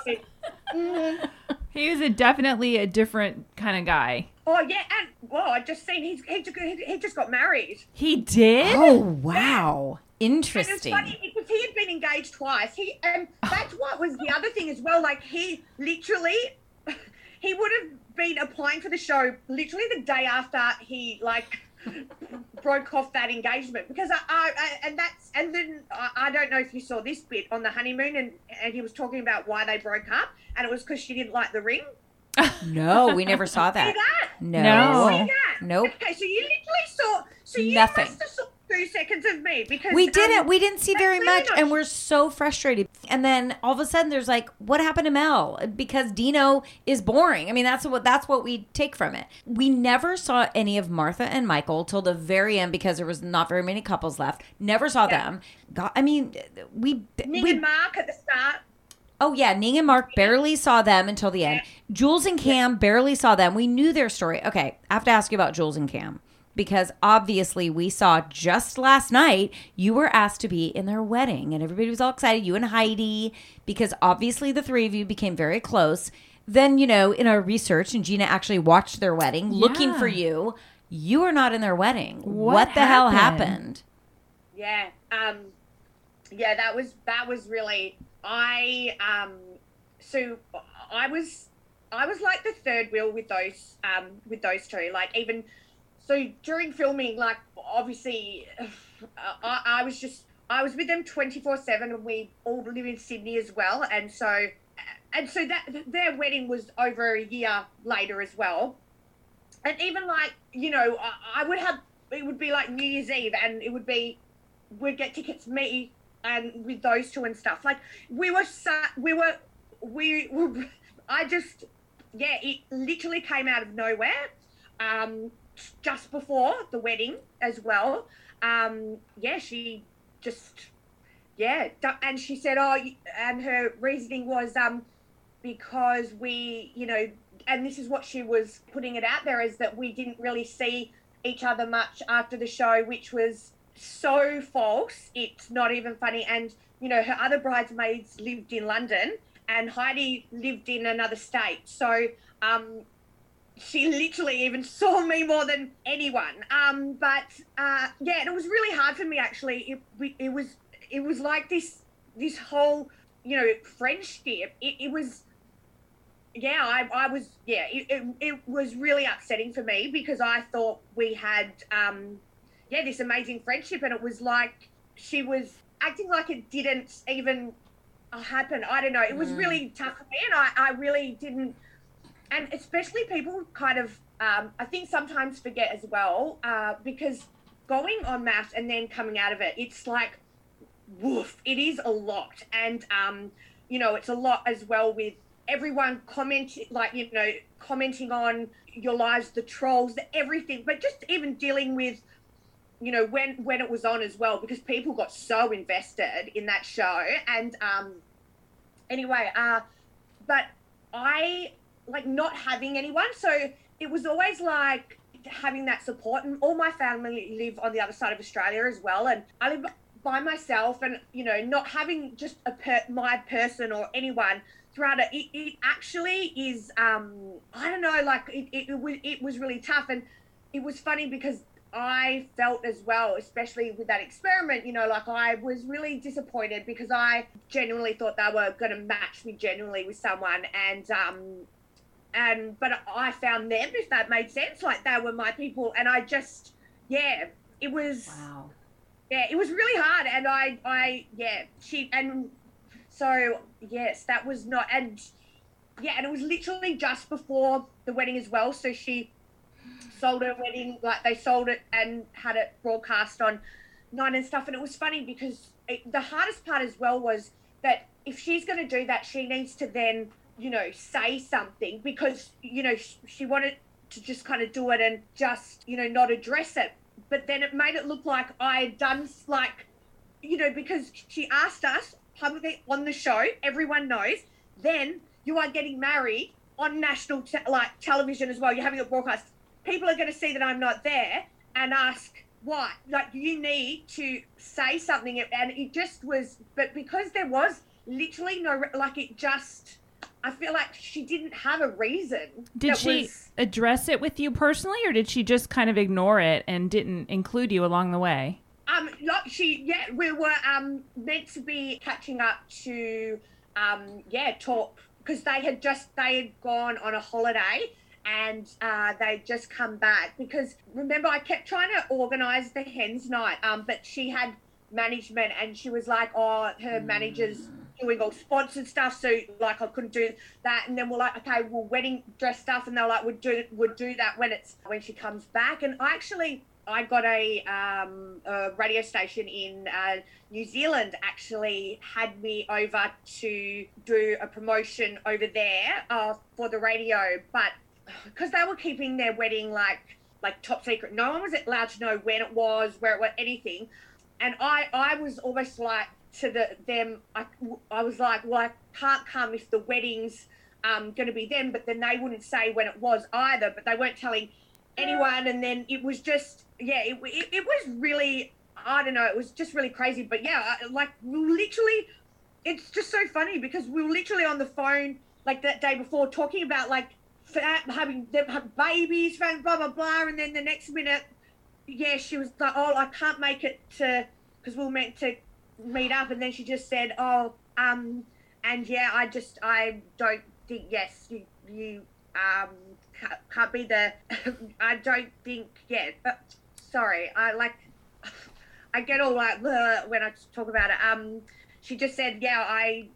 Mm-hmm. He was a definitely a different kind of guy. Oh yeah, and well, I just seen he's he, he just got married. He did. Oh wow, interesting. And it was funny because he had been engaged twice. He and that's what was the other thing as well. Like he literally, [laughs] he would have been applying for the show literally the day after he like [laughs] broke off that engagement because I, I, I and that's and then I, I, don't know if you saw this bit on the honeymoon and and he was talking about why they broke up and it was because she didn't like the ring. [laughs] no, we never saw [laughs] that. that? No, no. nope. Okay, so you literally saw so you nothing. Must have saw two seconds of me because we didn't. Um, we didn't see very much, not- and we're so frustrated. And then all of a sudden, there's like, what happened to Mel? Because Dino is boring. I mean, that's what that's what we take from it. We never saw any of Martha and Michael till the very end because there was not very many couples left. Never saw yeah. them. God, I mean, we Ning we and Mark at the start. Oh yeah, Ning and Mark barely saw them until the end. Jules and Cam barely saw them. We knew their story. Okay, I have to ask you about Jules and Cam because obviously we saw just last night you were asked to be in their wedding and everybody was all excited you and heidi because obviously the three of you became very close then you know in our research and gina actually watched their wedding yeah. looking for you you were not in their wedding what, what the happened? hell happened yeah um yeah that was that was really i um so i was i was like the third wheel with those um with those two like even so during filming, like obviously, [sighs] I, I was just I was with them 24 7 and we all live in Sydney as well. And so, and so that their wedding was over a year later as well. And even like, you know, I, I would have, it would be like New Year's Eve and it would be, we'd get tickets, me and with those two and stuff. Like we were, we were, we were, [laughs] I just, yeah, it literally came out of nowhere. Um, just before the wedding as well. Um, yeah, she just, yeah, and she said, oh, and her reasoning was um, because we, you know, and this is what she was putting it out there is that we didn't really see each other much after the show, which was so false. It's not even funny. And, you know, her other bridesmaids lived in London and Heidi lived in another state. So, um, she literally even saw me more than anyone. Um, but uh, yeah, it was really hard for me actually. It, it was it was like this this whole you know friendship. It, it was yeah, I, I was yeah. It, it, it was really upsetting for me because I thought we had um, yeah this amazing friendship, and it was like she was acting like it didn't even happen. I don't know. It was mm. really tough for me, and I, I really didn't and especially people kind of um, I think sometimes forget as well uh, because going on MAFS and then coming out of it, it's like woof, it is a lot, and um, you know it's a lot as well with everyone commenting like you know commenting on your lives, the trolls, the everything, but just even dealing with you know when when it was on as well because people got so invested in that show. And um anyway uh but i like not having anyone. So it was always like having that support. And all my family live on the other side of Australia as well. And I live by myself and, you know, not having just a per- my person or anyone throughout it, it, it actually is, um, I don't know, like it, it, it, was, it was really tough. And it was funny because I felt as well, especially with that experiment, you know, like I was really disappointed because I genuinely thought they were going to match me genuinely with someone. And, um, and but I found them if that made sense. Like they were my people, and I just yeah, it was wow. Yeah, it was really hard, and I I yeah she and so yes, that was not and yeah, and it was literally just before the wedding as well. So she sold her wedding like they sold it and had it broadcast on Nine and stuff, and it was funny because it, the hardest part as well was that if she's going to do that, she needs to then you know, say something because, you know, she, wanted to just kind of do it and just, you know, not address it. But then it made it look like I had done, like, you know, because she asked us publicly on the show, everyone knows, then you are getting married on national, te- like, television as well. You're having a broadcast. People are going to see that I'm not there and ask, why? Like, you need to say something. And it just was, but because there was literally no, like, it just, I feel like she didn't have a reason. Did she was... address it with you personally, or did she just kind of ignore it and didn't include you along the way? Um, like she, yeah, we were um meant to be catching up to, um, yeah, talk because they had just they had gone on a holiday and uh, they'd just come back because remember I kept trying to organise the hens night, um, but she had management and she was like, oh, her managers doing got sponsored stuff, so like I couldn't do that. And then we're like, okay, well, wedding dress stuff, and they're like, would do would do that when it's when she comes back. And I actually I got a, um, a radio station in uh, New Zealand actually had me over to do a promotion over there uh, for the radio, but [sighs] because they were keeping their wedding like like top secret, no one was allowed to know when it was, where it was, anything. And I I was almost like to the them I, I was like well i can't come if the wedding's um, going to be them but then they wouldn't say when it was either but they weren't telling anyone and then it was just yeah it, it, it was really i don't know it was just really crazy but yeah like literally it's just so funny because we were literally on the phone like that day before talking about like having them have babies blah blah blah and then the next minute yeah she was like oh i can't make it to because we were meant to meet up, and then she just said, "Oh, um, and yeah, I just I don't think yes, you you um can't be the [laughs] I don't think yeah. But sorry, I like [laughs] I get all like when I talk about it. Um, she just said, yeah, I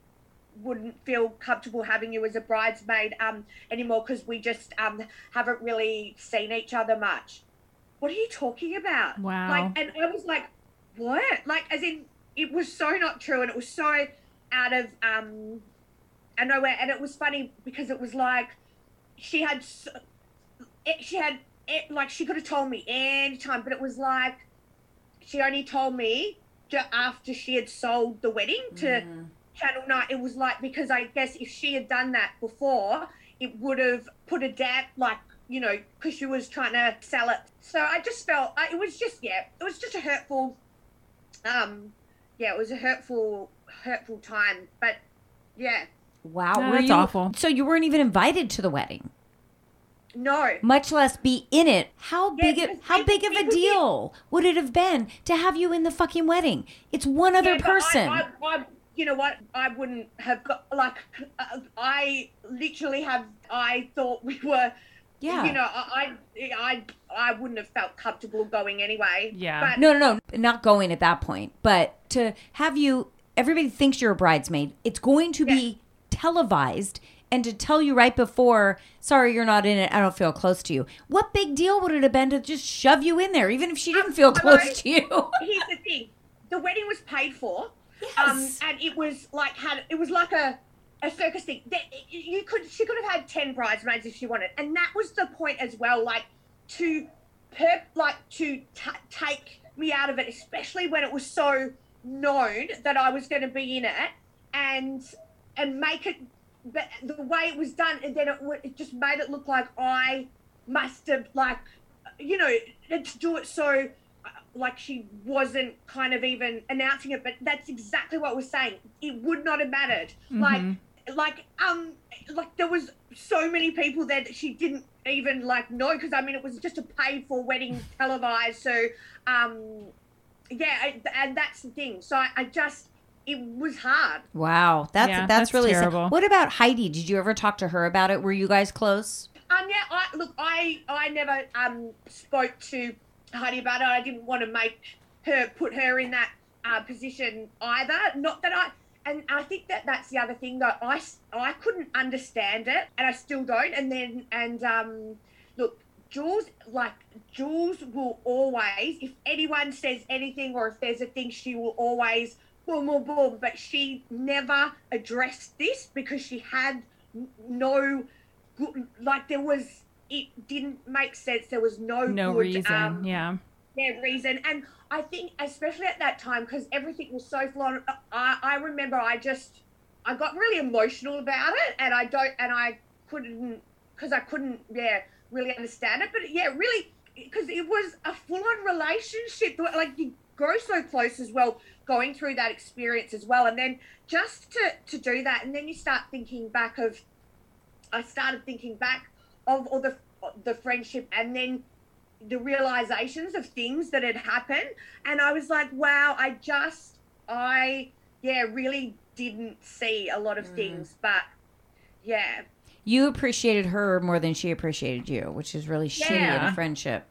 wouldn't feel comfortable having you as a bridesmaid um anymore because we just um haven't really seen each other much. What are you talking about? Wow. Like, and I was like, what? Like, as in, it was so not true, and it was so out of um, and nowhere. And it was funny because it was like she had, so, it, she had, it, like she could have told me any time, but it was like she only told me after she had sold the wedding to Channel Nine. It was like because I guess if she had done that before, it would have put a damp like you know because she was trying to sell it. So I just felt I, it was just yeah, it was just a hurtful. Um, yeah, it was a hurtful, hurtful time. But yeah, Wow, No, that's you, awful. So you weren't even invited to the wedding, no, much less be in it. How Yeah, big? Of, how it- big of a was- deal would it have been to have you in the fucking wedding? It's one other Yeah, person. I, I, I, you know what? I wouldn't have got like. Uh, I literally have. I thought we were. Yeah. You know, I, I, I, I wouldn't have felt comfortable going anyway. Yeah. But No, no, no, not going at that point, but to have you, everybody thinks you're a bridesmaid. It's going to be televised, and to tell you right before, sorry, you're not in it. I don't feel close to you. What big deal would it have been to just shove you in there, even if she didn't feel close know. to you? [laughs] here's the thing: the wedding was paid for. Yes. Um, and it was like had it was like a a circus thing. That you could she could have had ten bridesmaids if she wanted, and that was the point as well. Like to per like to t- take me out of it, especially when it was so known that I was going to be in it, and and make it. But the way it was done, and then it, it just made it look like I must have like, you know, to do it so like she wasn't kind of even announcing it, but that's exactly what we're saying. It would not have mattered. Like, like, um, like there was so many people there that she didn't even like know because I mean it was just a paid for wedding televised. So, um, yeah, I- and that's the thing. So I, I just it was hard. Wow, that's Yeah, that's, that's really sad. terrible. What about Heidi? Did you ever talk to her about it? Were you guys close? Um, yeah, I look, I I never um spoke to About it. I didn't want to make her put her in that uh, position either. Not that I. And I think that that's the other thing that I I couldn't understand it, and I still don't. And then and um, look, Jules like Jules will always, if anyone says anything or if there's a thing, she will always boom boom boom. But she never addressed this because she had no good like there was it didn't make sense there was no No good, reason. um, yeah. yeah, reason and i think especially at that time because everything was so full on I, I remember i just i got really emotional about it and i don't and i couldn't because i couldn't yeah really understand it but yeah really because it was a full-on relationship like you grow so close as well going through that experience as well and then just to to do that and then you start thinking back of I started thinking back of all the the friendship and then the realizations of things that had happened and I was like wow I just I yeah really didn't see a lot of things but yeah You appreciated her more than she appreciated you, which is really shitty in a friendship.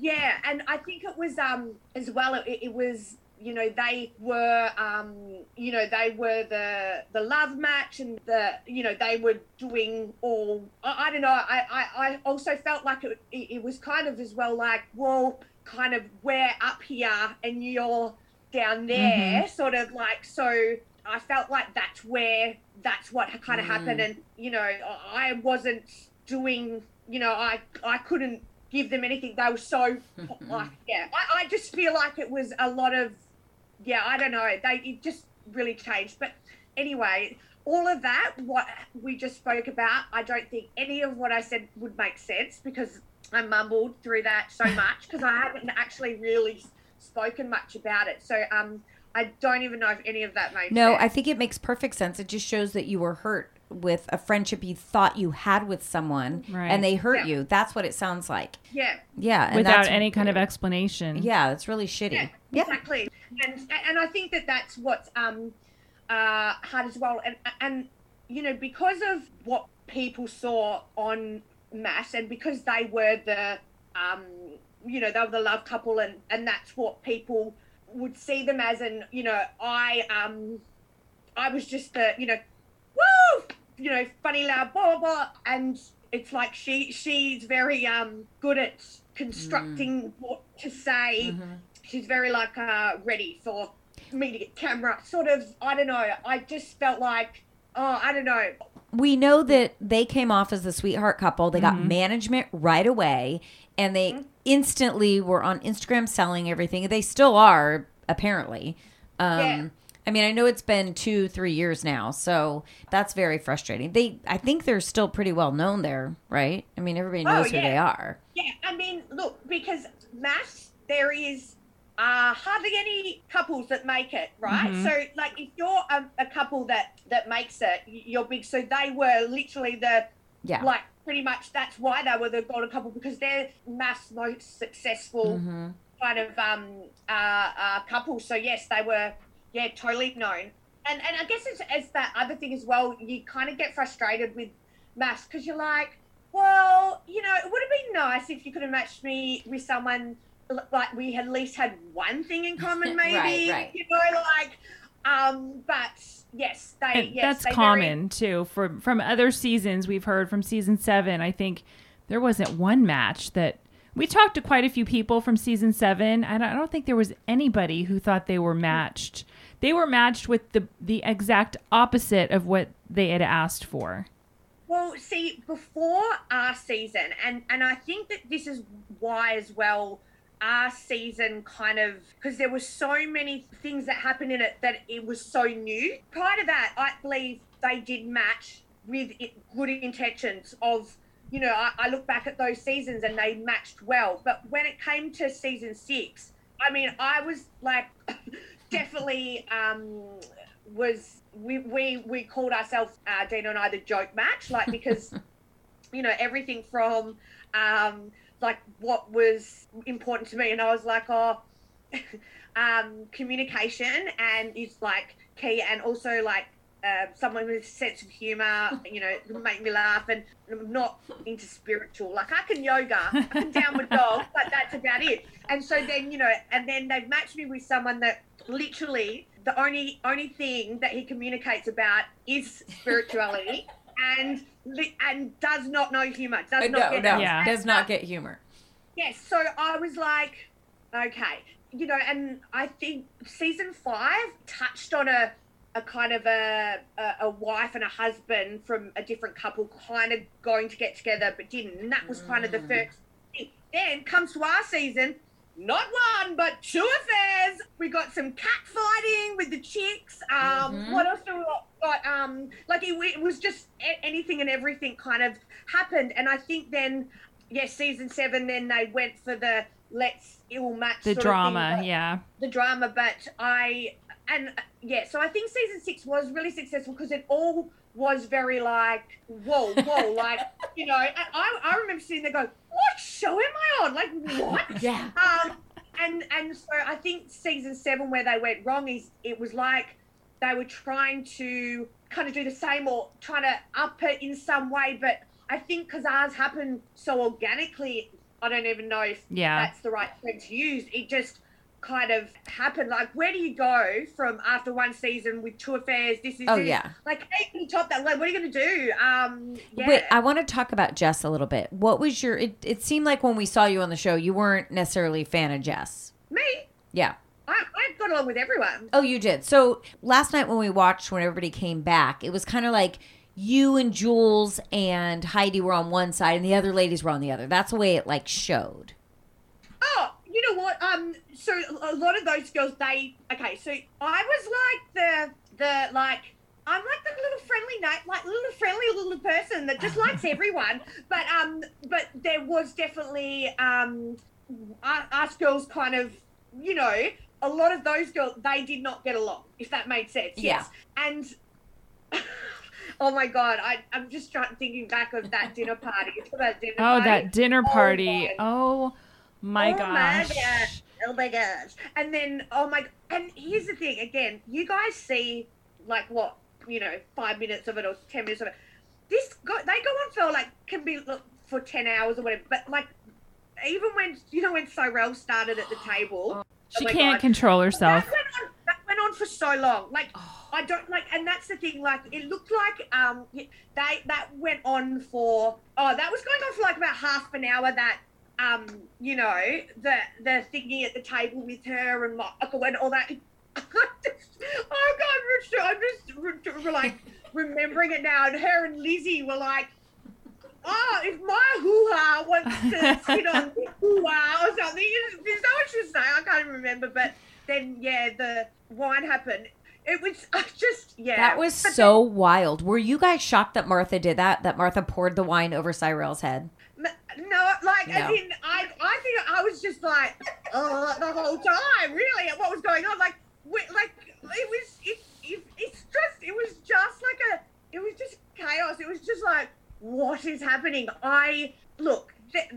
Yeah, and I think it was um as well. It, it was you know they were um you know they were the the love match and the you know they were doing all I, I don't know I, I I also felt like it, it was kind of as well like well kind of we're up here and you're down there sort of like so I felt like that's where that's what kind of happened and you know I wasn't doing you know I I couldn't give them anything. They were so [laughs] like yeah I, I just feel like it was a lot of yeah I don't know they it just really changed but anyway all of that what we just spoke about I don't think any of what I said would make sense because I mumbled through that so [laughs] much because I haven't actually really spoken much about it so um I don't even know if any of that made No, sense. I think it makes perfect sense. It just shows that you were hurt with a friendship you thought you had with someone Right. and they hurt Yeah. you. That's what it sounds like. yeah Yeah. And Without that's- any kind of explanation. Yeah, that's really shitty. Yeah, Yeah. exactly. And and I think that that's what's um uh hard as well. And and you know because of what people saw on MAFS and because they were the um you know they were the love couple and and that's what people would see them as and you know I um I was just the you know woo you know funny loud blah blah blah and it's like she she's very um good at constructing what to say. She's very like uh ready for me to get camera. Sort of I don't know. I just felt like oh I don't know. we know that they came off as the sweetheart couple. They got management right away and they instantly were on Instagram selling everything. They still are, apparently. Um, Yeah. I mean, I know it's been two, three years now, so that's very frustrating. They, I think they're still pretty well known there, right? I mean, everybody Oh, knows who they are. Yeah, I mean, look, because MAFS, there is uh, hardly any couples that make it, right? Mm-hmm. So, like, if you're a, a couple that that makes it, you're big. So they were literally the Yeah. like pretty much that's why they were the golden couple because they're MAFS most successful Mm-hmm. kind of um uh, uh couple. So yes, they were yeah totally known. And and I guess it's, it's that other thing as well. You kind of get frustrated with MAFS because you're like, well, you know, it would have been nice if you could have matched me with someone like we at least had one thing in common, [laughs] maybe. Right, right. You know, like um. But yes, they And yes that's they very- common too. From from other seasons, we've heard from season seven. I think there wasn't one match that we talked to quite a few people from season seven. and I don't think there was anybody who thought they were matched. They were matched with the the exact opposite of what they had asked for. Well, see, before our season, and and I think that this is why as well, our season kind of because there were so many things that happened in it that it was so new. Prior to that, I believe they did match with good intentions of. You know, I, I look back at those seasons and they matched well. But when it came to season six, I mean, I was like, [laughs] definitely um, was we we we called ourselves uh, Dino and I the joke match, like because [laughs] you know everything from um, like what was important to me, and I was like, oh, [laughs] um, communication and is like key, and also like. Uh, someone with a sense of humor, [laughs] you know, make me laugh, and I'm not into spiritual. Like I can yoga, I can [laughs] downward dog, but that's about it. And so then, you know, and then they've matched me with someone that literally the only only thing that he communicates about is spirituality and and does not know humor does uh, not get it. Yeah. does not get humor. yes so i was like okay you know and i think season five touched on a a kind of a, a a wife and a husband from a different couple kind of going to get together but didn't and that was kind of the mm. first thing then comes to our season not one but two affairs. We got some cat fighting with the chicks. Um what else do we got? Um like it, it was just anything and everything kind of happened. And i think then yes season seven then they went for the let's ill match The drama, yeah. the drama but i and yeah so i think season six was really successful because it all was very like whoa whoa [laughs] like you know I, I remember sitting there going what show am i on like what [laughs] Yeah. um, and and so I think season seven where they went wrong is it was like they were trying to kind of do the same or trying to up it in some way, but I think because ours happened so organically, I don't even know if Yeah. that's the right term to use. It just kind of happened. Like, where do you go from after one season with two affairs? This is Oh, this? yeah. Like, how can you top that? Like, what are you going to do? Um, yeah. Wait, I want to talk about Jess a little bit. What was your? It, it seemed like when we saw you on the show, you weren't necessarily a fan of Jess. Me, Yeah. I, I got along with everyone. Oh, you did. So last night when we watched, when everybody came back, it was kind of like you and Jules and Heidi were on one side, and the other ladies were on the other. That's the way it like showed. Oh, you know what? Um, so a lot of those girls, they okay. So I was like the the like. I'm like the little friendly night, like little friendly little person that just likes [laughs] everyone. But um, but there was definitely um, us girls kind of, you know, a lot of those girls they did not get along, if that made sense. Yes, and. [laughs] Oh my god! I, I'm just trying thinking back of that dinner party. [laughs] About dinner Oh, party. that dinner Oh, party. Oh my Oh my gosh. gosh. Oh my gosh. And then, oh my, and here's the thing again, you guys see like what, you know, five minutes of it or 10 minutes of it. This, go, they go on for like, can be look, for 10 hours or whatever, but like, even when, you know, when Cyrell started at the table, [gasps] She my can't God. control herself. That went, on, that went on for so long. Like I don't like, and that's the thing. Like it looked like um they that went on for oh that was going on for like about half an hour. That um you know the the thingy at the table with her and Michael and all that. I [laughs] just, oh God, I'm just, I'm just re- like [laughs] remembering it now. And her and Lizzie were like. Oh, if my hoo-ha wants to [laughs] sit on this hoo-ha or something, that what she was saying? I can't even remember. But then, yeah, the wine happened. It was I just, yeah. That was so wild. Were you guys shocked that Martha did that? That Martha poured the wine over Cyrell's head? No, like, No. in, I, I think I was just like, uh, the whole time, really, at what was going on. Like, we, like it was, it, it, it's just, it was just like a, it was just chaos. It was just like, what is happening? I look, there,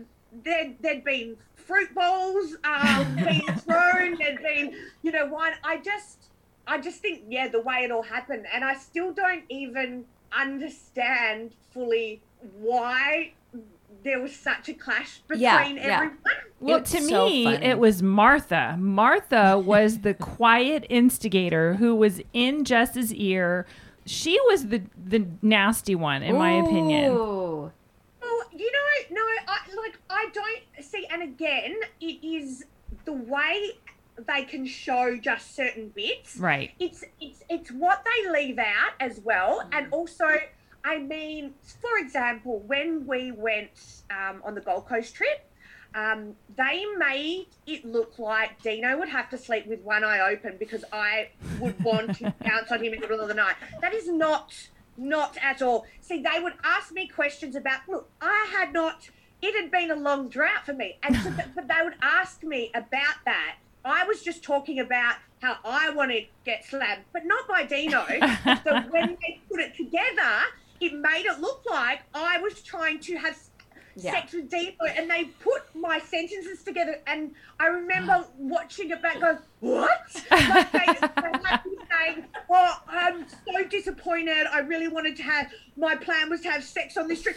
there, there'd been fruit bowls um, [laughs] being thrown. There'd been, you know, wine. I just, I just think, yeah, the way it all happened, and I still don't even understand fully why there was such a clash between Yeah, yeah. everyone. Well, It's to so me, funny. it was Martha. Martha was the [laughs] quiet instigator who was in Jess's ear. She was the the nasty one, in my opinion. Well, you know, no, I like I don't see, and again, it is the way they can show just certain bits. Right. It's it's it's what they leave out as well, and also, I mean, for example, when we went um, on the Gold Coast trip. Um, they made it look like Dino would have to sleep with one eye open because I would want to [laughs] bounce on him in the middle of the night. That is not not at all. See, they would ask me questions about. Look, I had not. It had been a long drought for me, and so th- but they would ask me about that. I was just talking about how I want to get slammed, but not by Dino. [laughs] so when they put it together, it made it look like I was trying to have Yeah. sex with Dino, and they put my sentences together. And I remember [gasps] watching it back, going, "What?" [laughs] Like they, they saying, "Oh, I'm so disappointed. I really wanted to have. My plan was to have sex on this trip."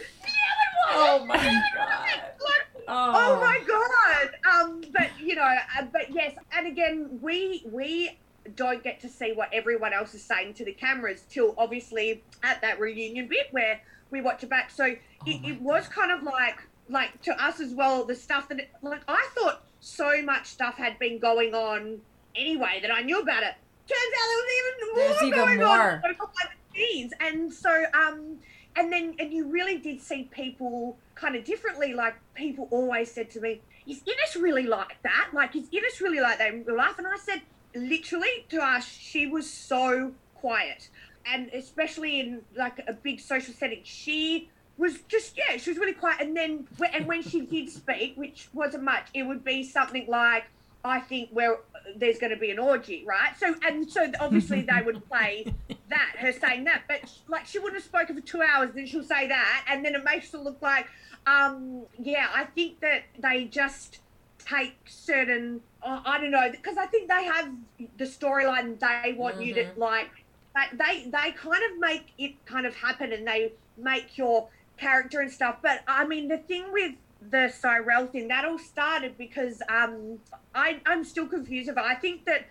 Oh my God. Like, Oh. oh my god um but you know uh, but yes and again we we don't get to see what everyone else is saying to the cameras till obviously at that reunion bit where we watch it back. So it, it was kind of like like to us as well the stuff that it, like i thought so much stuff had been going on anyway that i knew about it. Turns out there was even more There's even going more. on behind the scenes. And so um and then and you really did see people kind of differently. Like people always said to me is Ines really like that? Like is Ines really like that? In real life and I said literally to us she was so quiet. And especially in like a big social setting she was just yeah she was really quiet. And then and when she did speak which wasn't much it would be something like I think where there's going to be an orgy, right? So and so obviously they would play that her saying that, but like she wouldn't have spoken for two hours, then she'll say that, and then it makes it look like, um, yeah, I think that they just take certain, oh, I don't know, because I think they have the storyline they want you to like. They, they they kind of make it kind of happen, and they make your character and stuff. But I mean, the thing with the Cyrell thing that all started because um I I'm still confused about. I think that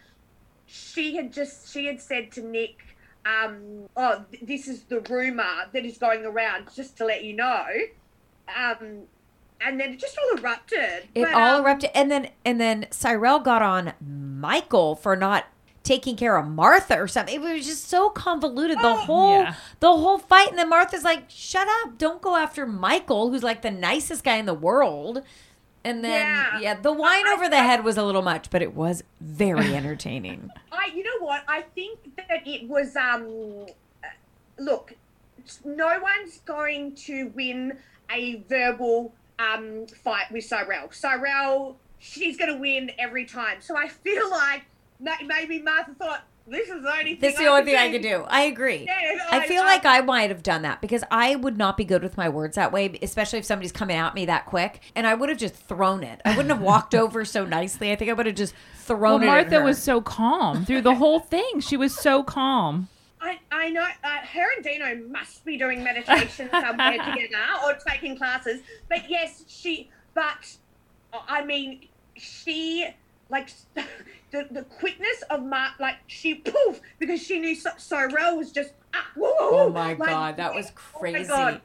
she had just she had said to Nick, um, oh, th- this is the rumor that is going around, just to let you know. Um, and then it just all erupted. It But, all um, erupted, and then and then Cyrell got on Michael for not taking care of Martha or something. It was just so convoluted. The Oh, whole Yeah. the whole fight, and then Martha's like, "Shut up! Don't go after Michael, who's like the nicest guy in the world." And then yeah, Yeah. the wine over the head was a little much, but it was very [laughs] entertaining. I, you know what? I think that it was. Um, uh, look, no one's going to win a verbal um fight with Cyrell. Cyrell, she's going to win every time. So I feel like maybe Martha thought this is the only thing. That's the I only can thing I could do. I agree. Yeah, I feel like I might have done that because I would not be good with my words that way, especially if somebody's coming at me that quick. And I would have just thrown it. I wouldn't have walked [laughs] over so nicely. I think I would have just thrown Well, it. at Martha her. was so calm through the whole thing. She was so calm. I, know uh, her and Dino must be doing meditation somewhere [laughs] together or taking classes. But yes, she. But I mean, she like [laughs] the, the quickness of Mark, like she poof because she knew so- Cyrell was just. Ah, whoa, whoa, Oh my like, god, that was Oh my crazy. god.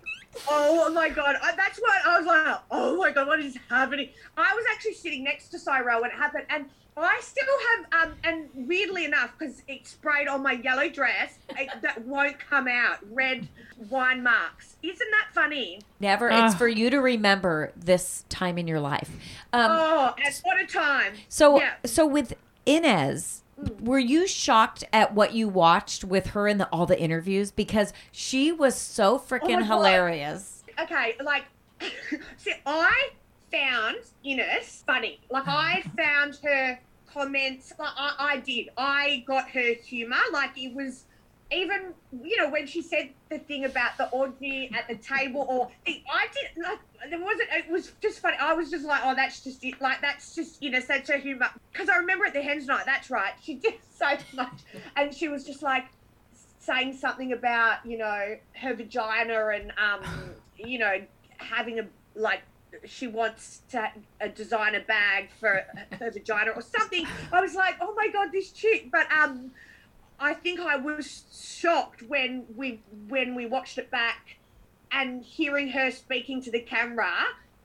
Oh my god. I, that's what I was like, oh my god, what is happening? I was actually sitting next to Cyrell when it happened and I still have um and weirdly enough, because it sprayed on my yellow dress, it, that won't come out. Red wine marks. Isn't that funny? Never. It's Ah. for you to remember this time in your life. Um, oh, and what a time. so, yeah. so with Ines, were you shocked at what you watched with her in the, all the interviews because she was so freaking God. hilarious? okay, like, [laughs] see, I found Ines funny. Like, I [laughs] found her comments. Like, I, I did. I got her humor. Like, it was even, you know, when she said the thing about the orgy at the table, or the, I did like. There wasn't. It was just funny. I was just like, "Oh, that's just it. Like, that's just Ines. That's her humor." Because I remember at the hens night. That's right. She [laughs] did so much, and she was just like, saying something about you know her vagina and um you know having a like she wants to design a designer bag for her vagina or something i was like oh my god this chick but um i think i was shocked when we when we watched it back and hearing her speaking to the camera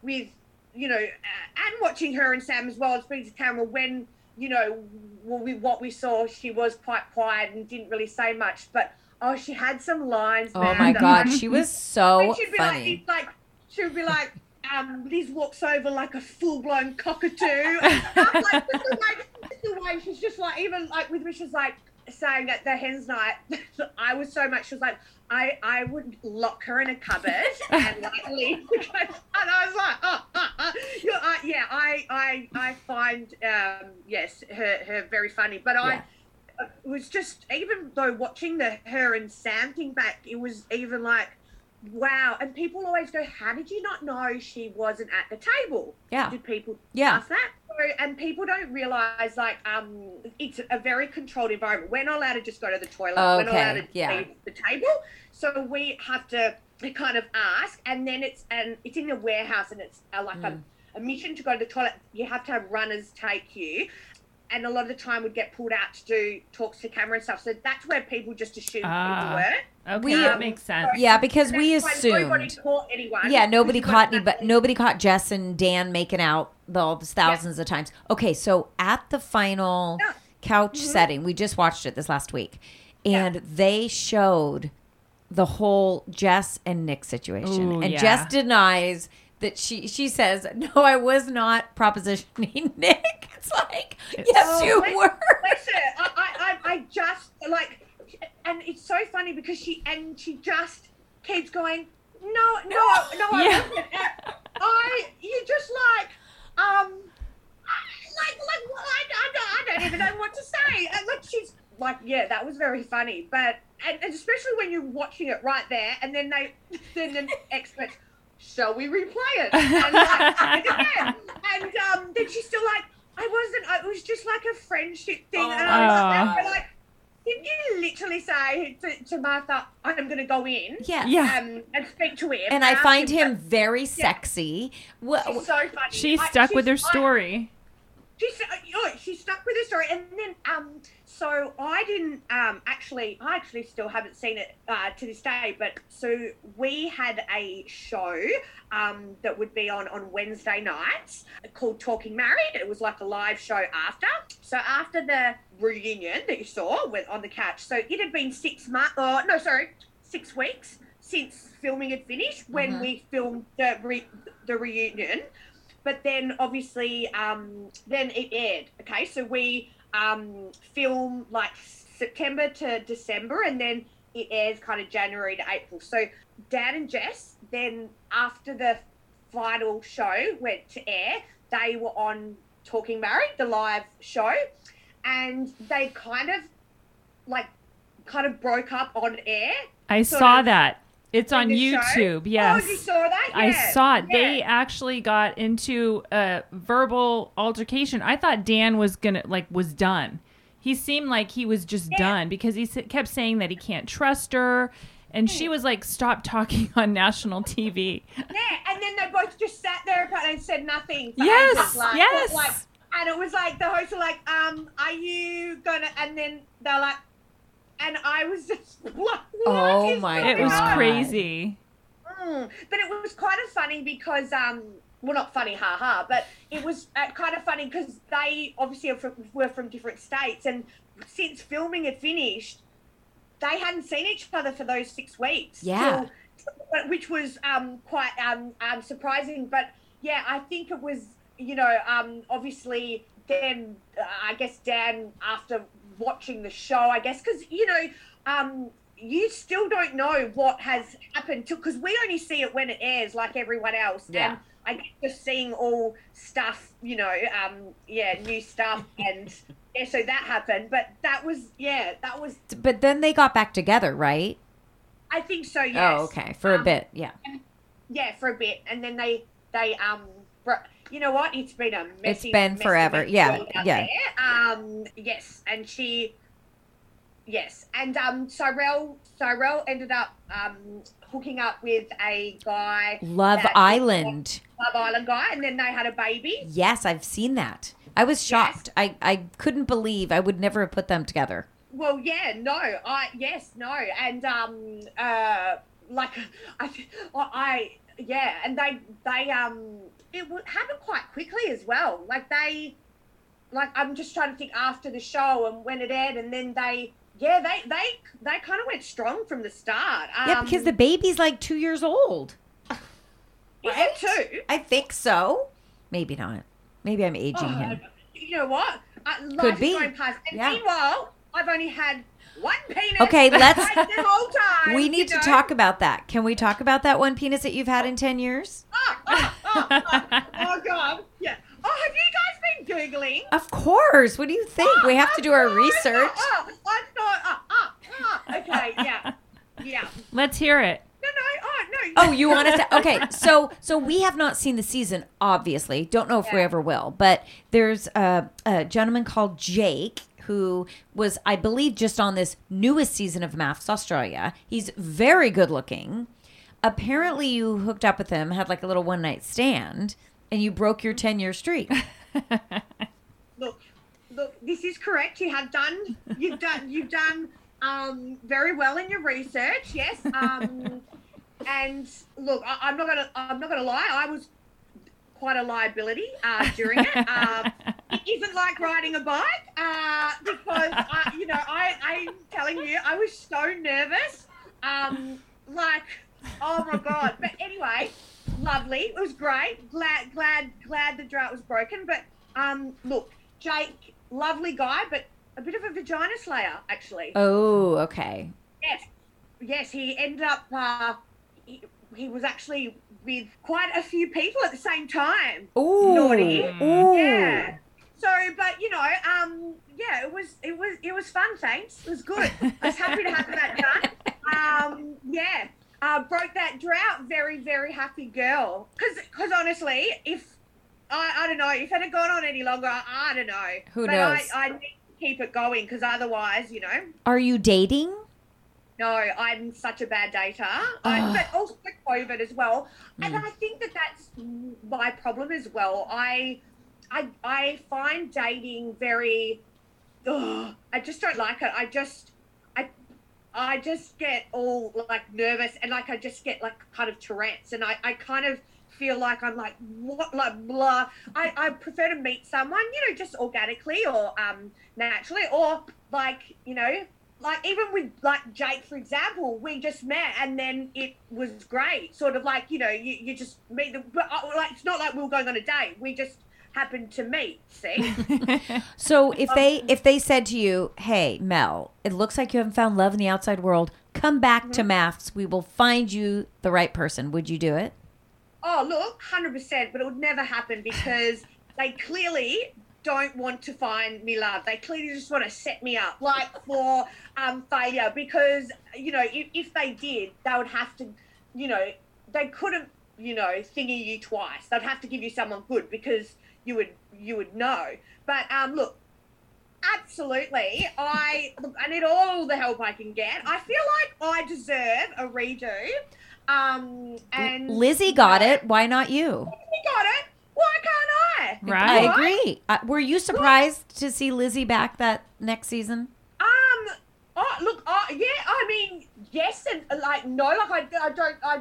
with you know uh, and watching her and sam as well speaking to the camera when you know, what we saw, she was quite quiet and didn't really say much. But oh, she had some lines. Oh man, my god, [laughs] she was so she'd be like, funny. it's like, she would be like, um, Liz walks over like a full blown cockatoo. [laughs] Stuff. like, this is like, this the way she's just like, even like with me, she's like saying at the hens night, [laughs] I was so much, she was like, I, I would lock her in a cupboard [laughs] and like leave. the cupboard. And I was like, oh, oh, oh. I- yeah, I, I, I find, um, yes, her, her very funny. But I, it uh, was just even though watching the her and Sam thing back, it was even like, wow. And people always go, "How did you not know she wasn't at the table?" Yeah. Did people Yeah. ask that? So, and people don't realize like um, it's a very controlled environment. We're not allowed to just go to the toilet. We're not Okay, allowed to yeah. leave the table. So we have to kind of ask, and then it's and it's in a warehouse, and it's uh, like Mm. a, a mission to go to the toilet. You have to have runners take you and a lot of the time would get pulled out to do talks to camera and stuff. So that's where people just assume Ah. people were. Okay, We- that makes sense. Yeah, because we That's why nobody assumed. caught anyone. Yeah, nobody caught it any, but nobody caught Jess and Dan making out the, all this thousands of times. Okay, so at the final Yeah. couch setting, we just watched it this last week, and they showed the whole Jess and Nick situation, Ooh, and yeah. Jess denies that she she says no, I was not propositioning [laughs] Nick. It's like yes, Oh, you were. Her. I, I, I, just like, and it's so funny because she and she just keeps going. No, no, [laughs] no, I Yeah. wasn't. I, you just like, um, like, like? I, I, don't, I don't even know what to say. Like, she's like, yeah, that was very funny, but and, and especially when you're watching it right there, and then they, then the experts. Shall we replay it? And, like, and [laughs] again, and um, then she's still like, I wasn't. I, it was just like a friendship thing. And I was Aw. like, like, did you literally say to, to Martha, I'm going to go in Yes. Yeah. um, and speak to him? And I find him- him very sexy. Wha- She's so funny. She's I- stuck with her she's- I- story. She's oh, she's stuck with her story, and then um, so I didn't um actually I actually still haven't seen it uh, to this day, but so we had a show um that would be on on Wednesday nights called Talking Married. It was like a live show after. So after the reunion that you saw with on the couch, so it had been six months. Oh no, sorry, six weeks since filming had finished when Mhm. we filmed the re- the reunion but then obviously um, then it aired okay so we um, film like september to december and then it airs kind of january to april so dan and jess then after the final show went to air they were on talking married the live show and they kind of like kind of broke up on air I saw of that. It's on the show. YouTube. oh Yes. you saw that I saw it. yeah. They actually got into a verbal altercation. I thought Dan was gonna like was done. He seemed like he was just Yeah. done because he kept saying that he can't trust her, and she was like, "Stop talking on national TV." Yeah, and then they both just sat there and said nothing. Yes, like, yes. Like, and it was like the hosts were like, um, are you gonna? And then they're like, and I was just [laughs] like, Oh is my It was God. crazy. Mm. But it was kind of funny because, um, well, not funny, haha, but it was uh, kind of funny because they obviously are from, were from different states, and since filming had finished, they hadn't seen each other for those six weeks. Yeah. till- but which was um, quite um, um, surprising. But yeah, I think it was, you know, um, obviously then uh, I guess Dan after watching the show, I guess because you know. Um, you still don't know what has happened to because we only see it when it airs, like everyone else. Yeah. And I guess just seeing all stuff, you know, um, yeah, new stuff, [laughs] and yeah, so that happened. But that was, yeah, that was. But then they got back together, right? I think so. Yes. Oh, okay. For a Um, bit, yeah. Yeah, for a bit, and then they they um. You know what? It's been a messy. It's been messy, forever. messy Yeah, yeah. Um. Yes, and she. Yes, and um, Cyrell Cyrell ended up um hooking up with a guy. Love that- Island. Love Island guy, and then they had a baby. Yes, I've seen that. I was shocked. I, I couldn't believe I would never have put them together. Well, yeah, no, I yes, no, and um, uh, like [laughs] I, I, yeah, and they they um, it would happen quite quickly as well. Like they, like I'm just trying to think after the show and when it aired, and then they, yeah, they they they kind of went strong from the start. Um, yeah, because the baby's like two years old. is it too. I think so. Maybe not. Maybe I'm aging Oh, him. you know what? Uh, life Could is be. going past. And Yeah. meanwhile, I've only had one penis. Okay, [laughs] let's- the whole time. We need to know? talk about that. Can we talk about that one penis that you've had in 10 years? oh, oh, oh, oh, oh, God. Yeah. Oh, have you guys been Googling? Of course. What do you think? Ah, we have to do ah, our Oh, research. Oh, I thought, oh, oh, oh. Okay, yeah. Yeah. Let's hear it. No, no, oh, no. Oh, you want us to? Okay, so so we have not seen the season, obviously. Don't know if we ever will. But there's a, a gentleman called Jake who was, I believe, just on this newest season of MAFS Australia. He's very good looking. Apparently, you hooked up with him, had like a little one night stand, and you broke your ten year streak. [laughs] Look, look, this is correct. You have done, you've done, you've done um, very well in your research. Yes. Um, and look, I, I'm not gonna, I'm not gonna lie. I was quite a liability uh, during it. Um, it [laughs] isn't like riding a bike uh, because, I, you know, I, I'm telling you, I was so nervous. Um, like, oh my god. But anyway, lovely. It was great. Glad, glad, glad the drought was broken. But um, look, Jake, lovely guy, but a bit of a vagina slayer, actually. Oh, okay. Yes, yes. He ended up. Uh, he, he was actually with quite a few people at the same time. Ooh, Naughty. ooh. Yeah. So, but you know, um, yeah, it was, it was, it was fun. Thanks. It was good. I was happy to have that done. [laughs] Um, yeah. Uh, broke that drought. Very, very happy girl. Because, because honestly, if I, I don't know, if it had gone on any longer, I, I don't know. Who but knows? I, I need to keep it going because otherwise, you know, Are you dating? no, I'm such a bad dater. I, but also COVID as well. And Mm. I think that that's my problem as well. I, I, I find dating very. Ugh, I just don't like it. I just, I, I just get all like nervous and like I just get like kind of Tourette's and I, I kind of feel like I'm like what like blah. I, I prefer to meet someone, you know, just organically or um naturally or like you know like even with like Jake, for example, we just met and then it was great. Sort of like you know, you, you just meet them, but uh, like it's not like we were going on a date. We just happened to me. See, [laughs] So if they if they said to you, "Hey, Mel, it looks like you haven't found love in the outside world. Come back to MAFS. We will find you the right person." Would you do it? oh look, hundred percent, but it would never happen because [laughs] they clearly don't want to find me love. They clearly just want to set me up, like for um, failure. Because you know, if, if they did, they would have to, you know, they couldn't, you know, thingy you twice. They'd have to give you someone good because you would you would know. But um, look, absolutely, I look. I need all the help I can get. I feel like I deserve a redo. Um, and Lizzie got it. Why not you? you got it. Why can't I? Right. I agree. Uh, were you surprised to see Lizzie back that next season? Um. Oh, look. Oh, yeah. I mean, yes and uh, like no. Like I, I don't. I.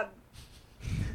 Um.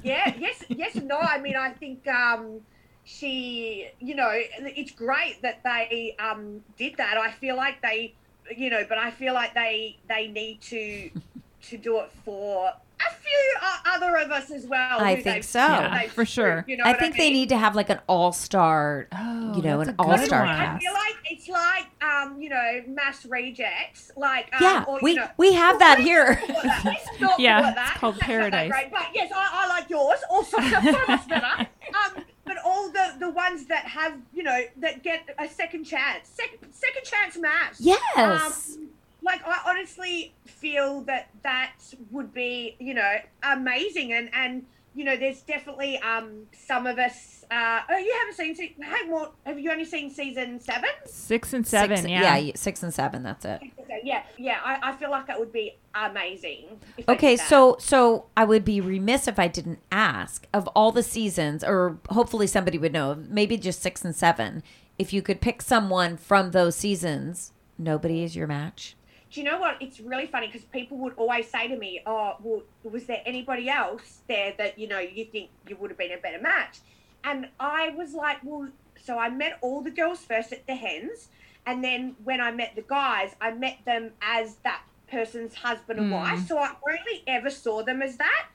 Yeah. Yes. Yes and no. I mean, I think. Um. She. You know, it's great that they um did that. I feel like they. You know, but I feel like they they need to [laughs] to do it for a few uh, other of us as well. I think so. Yeah, for sure. You know I think they mean? need to have like an all-star, Oh, you know, an all-star one. I feel like it's like um, you know, MAFS rejects. Like um, Yeah, or, we you know, we have that here. Let's [laughs] Yeah, call it it's called That's Paradise. great. But yes, I, I like yours. Also, so much better. Um, but all the the ones that have you know that get a second chance, second second chance match. Yes. Um, like I honestly feel that that would be you know amazing and and you know there's definitely um some of us uh oh you haven't seen se- have more have you only seen season seven Six and seven. Six- yeah. yeah, six and seven. That's it. yeah yeah I, I feel like that would be amazing Okay, so so I would be remiss if I didn't ask of all the seasons, or hopefully somebody would know, maybe just six and seven. If you could pick someone from those seasons, nobody is your match. do you know what? It's really funny because people would always say to me, "Oh, well, was there anybody else there that you know you think you would have been a better match?" And I was like, "Well, so I met all the girls first at the hens, and then when I met the guys, I met them as that person's husband and Mm. wife. So I only ever saw them as that,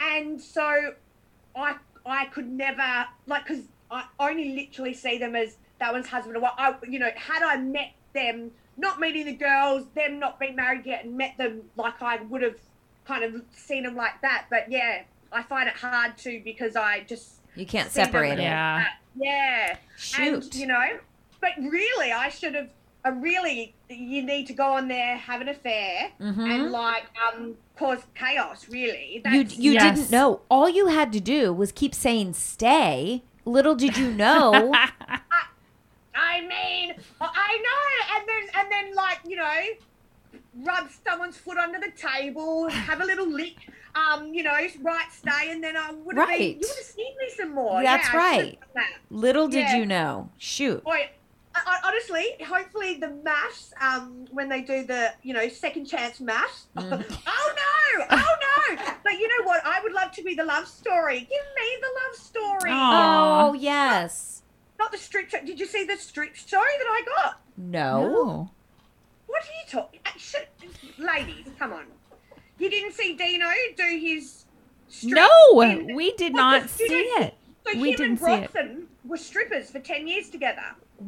and so I I could never like because I only literally see them as that one's husband and wife. I, you know, had I met them, not meeting the girls, them not being married yet, and met them like I would have kind of seen them like that. But yeah, I find it hard to because I just You can't see separate it. Yeah. yeah. Shoot. And you know, but really, I should have. I really, you need to go on there, have an affair, Mhm. and like um cause chaos. Really, You That's- you Yes. didn't know. All you had to do was keep saying stay. Little did you know. [laughs] I mean, I know, and then and then like you know, rub someone's foot under the table, have a little lick, um, you know, right stay, and then I would have been, you would have seen me some more. That's yeah, I should've right. that. Little did Yeah. you know. Shoot. Boy, I, I, honestly, hopefully the MAFS, um, when they do the, you know, second chance MAFS. [laughs] Mm. oh no! Oh no! But you know what? I would love to be the love story. Give me the love story. Aw. Oh yes. Not the strip. show. Did you see the strip story that I got? No. No. What are you talking? Ladies, come on. You didn't see Dino do his. Strip No, in- we did What not the- see it. So We him didn't and see it. Bronson were strippers for ten years together.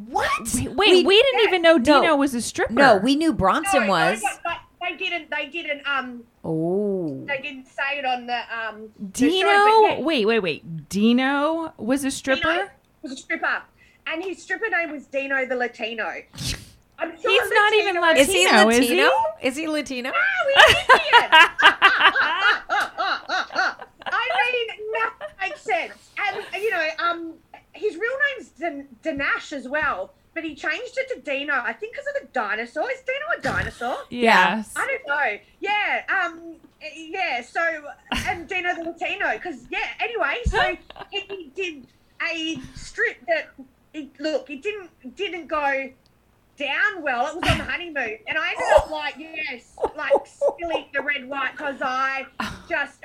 What? Wait, we, didn't yeah. even know No. Dino was a stripper. No, we knew Bronson No, was. No, but, but they didn't. They didn't. Um, Oh. they didn't say it on the um. the Dino. show, yeah, Wait, wait, wait. Dino was a stripper. Dino was a stripper, and his stripper name was Dino the Latino. [laughs] I'm sure He's not even Latino- Is he Latino, is he? Latino? Is he Latino? He's I mean, that makes sense. And you know, um, his real name's Dan- Danash as well, but he changed it to Dino. I think because of the dinosaur. Is Dino a dinosaur? Yes. I don't know. Yeah. Um. Yeah. So, and Dino the Latino, because yeah. Anyway, so he, [laughs] he did a strip that. It, look, it didn't didn't go down well. It was on the honeymoon, and I ended up oh. like yes, like spilling the red white because I oh. just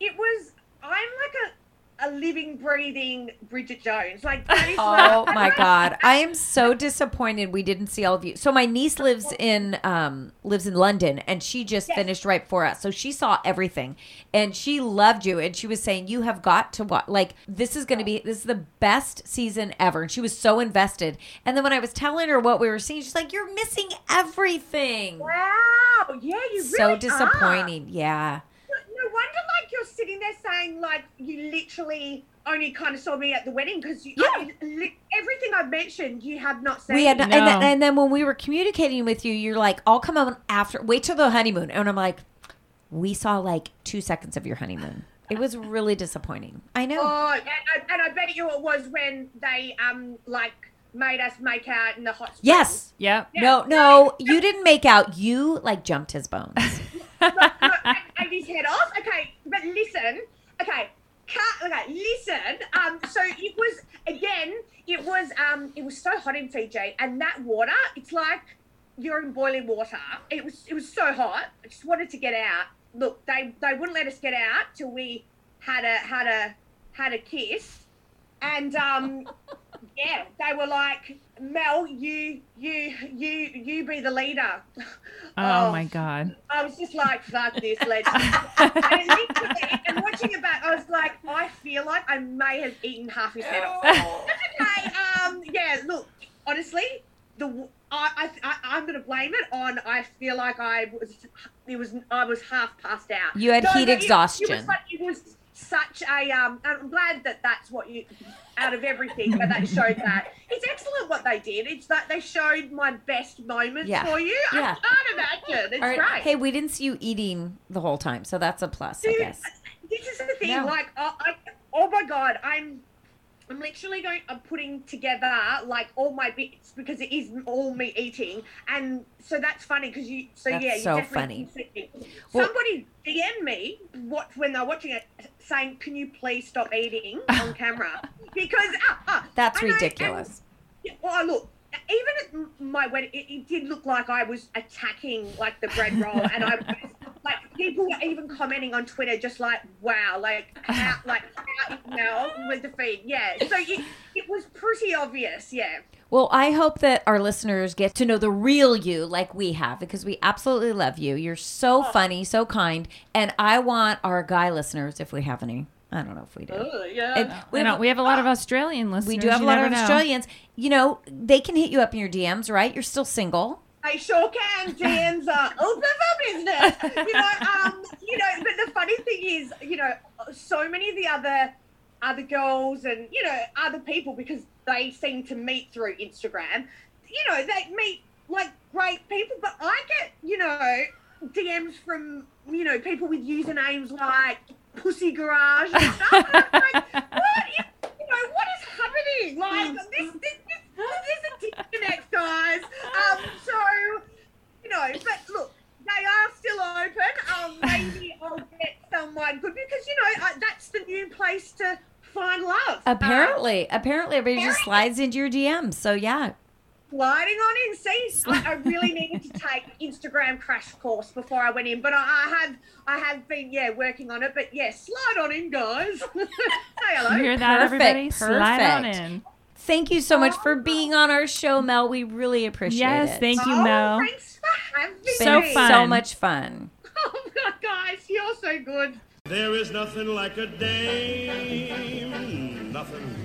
it was. I'm like a a living, breathing Bridget Jones. Like. Oh my god. I am so disappointed we didn't see all of you. So my niece lives in um lives in London and she just Yes. finished right for us. So she saw everything and she loved you and she was saying you have got to watch like this is going to be this is the best season ever and she was so invested. And then when I was telling her what we were seeing she's like you're missing everything. Wow. Yeah, you so really Are. disappointing. Yeah. No wonder, like you're sitting there saying, like you literally only kind of saw me at the wedding because you, I mean, li- everything I've mentioned you have not seen. We had, and, No. then, and then when we were communicating with you, you're like, "I'll come on after. Wait till the honeymoon." And I'm like, "We saw like two seconds of your honeymoon. It was really disappointing. I know. Oh, and, I- and I bet you it was when they um like made us make out in the hot. springs. yes. Yep. No, no, you didn't make out. You like jumped his bones. [laughs] Look, look, and, and his head off. Okay, but listen. Okay, can't. Okay, listen. Um, so it was again. It was um, it was so hot in Fiji, and that water. It's like you're in boiling water. It was it was so hot. I just wanted to get out. Look, they they wouldn't let us get out till we had a had a had a kiss, and um, [laughs] yeah, they were like, Mel, you you you you be the leader. [laughs] Oh, my god. I was just like, fuck this, [laughs] let's. and, literally, and watching it back, I was like, I feel like I may have eaten half his head off. Okay. [laughs] Um, yeah, look, honestly, the I, I I'm gonna blame it on. I feel like I was it was I was half passed out. You had heat but it- exhaustion. It, was like, it was such a um. I'm glad that that's what you out of everything, but that showed that it's excellent what they did. It's that they showed my best moments Yeah. for you. Yeah. I can't imagine. It's right. great. Hey, we didn't see you eating the whole time, so that's a plus, I guess. This is the thing. No. Like, I, I, oh my god, I'm, I'm literally going. I'm putting together like all my bits because it is all me eating, and so that's funny because you. So That's yeah, you so funny. Well- Somebody DM me what when they're watching it, saying, "Can you please stop eating [laughs] on camera?" Because ah, ah, That's I know, and- ridiculous. well, look, even at my wedding, it, it did look like I was attacking like the bread roll, and I was [laughs] like people were even commenting on Twitter, just like, "Wow, like [laughs] how, like how now with the feed." Yeah, so it, it was pretty obvious. Yeah, Well, I hope that our listeners get to know the real you like we have because we absolutely love you. You're so Oh. funny, so kind. And I want our guy listeners, if we have any, I don't know if we do. yeah. We, we, don't, we have a lot of Australian listeners. we do have a lot never of know. Australians. You know, they can hit you up in your DMs, right? You're still single. They sure can. Dan's uh, [laughs] open for business. You know, um, you know, but the funny thing is, you know, so many of the other other girls and you know other people because they seem to meet through Instagram. You know, they meet like great people, but I get you know DMs from you know people with usernames like Pussy Garage and stuff. And like, [laughs] what is, you know, what is happening? Like this, this, this, this is a disconnect, guys. Um, so you know, but look, they are still open. Um, maybe I'll get someone good because you know I, that's the new place to find love. Apparently, apparently, everybody just slides into your DMs. So yeah, sliding on in. See, I, I really needed to take Instagram crash course before I went in, but I, I have, I have been, yeah, working on it. But yeah, slide on in, guys. [laughs] Say hello. You hear that, Perfect, everybody? Slide on in. Thank you so much for being on our show, Mel. We really appreciate Yes, it. Yes, thank you, Oh, Mel. thanks for having So fun. so much fun. Oh God, guys, you're so good. There is nothing like a dame, nothing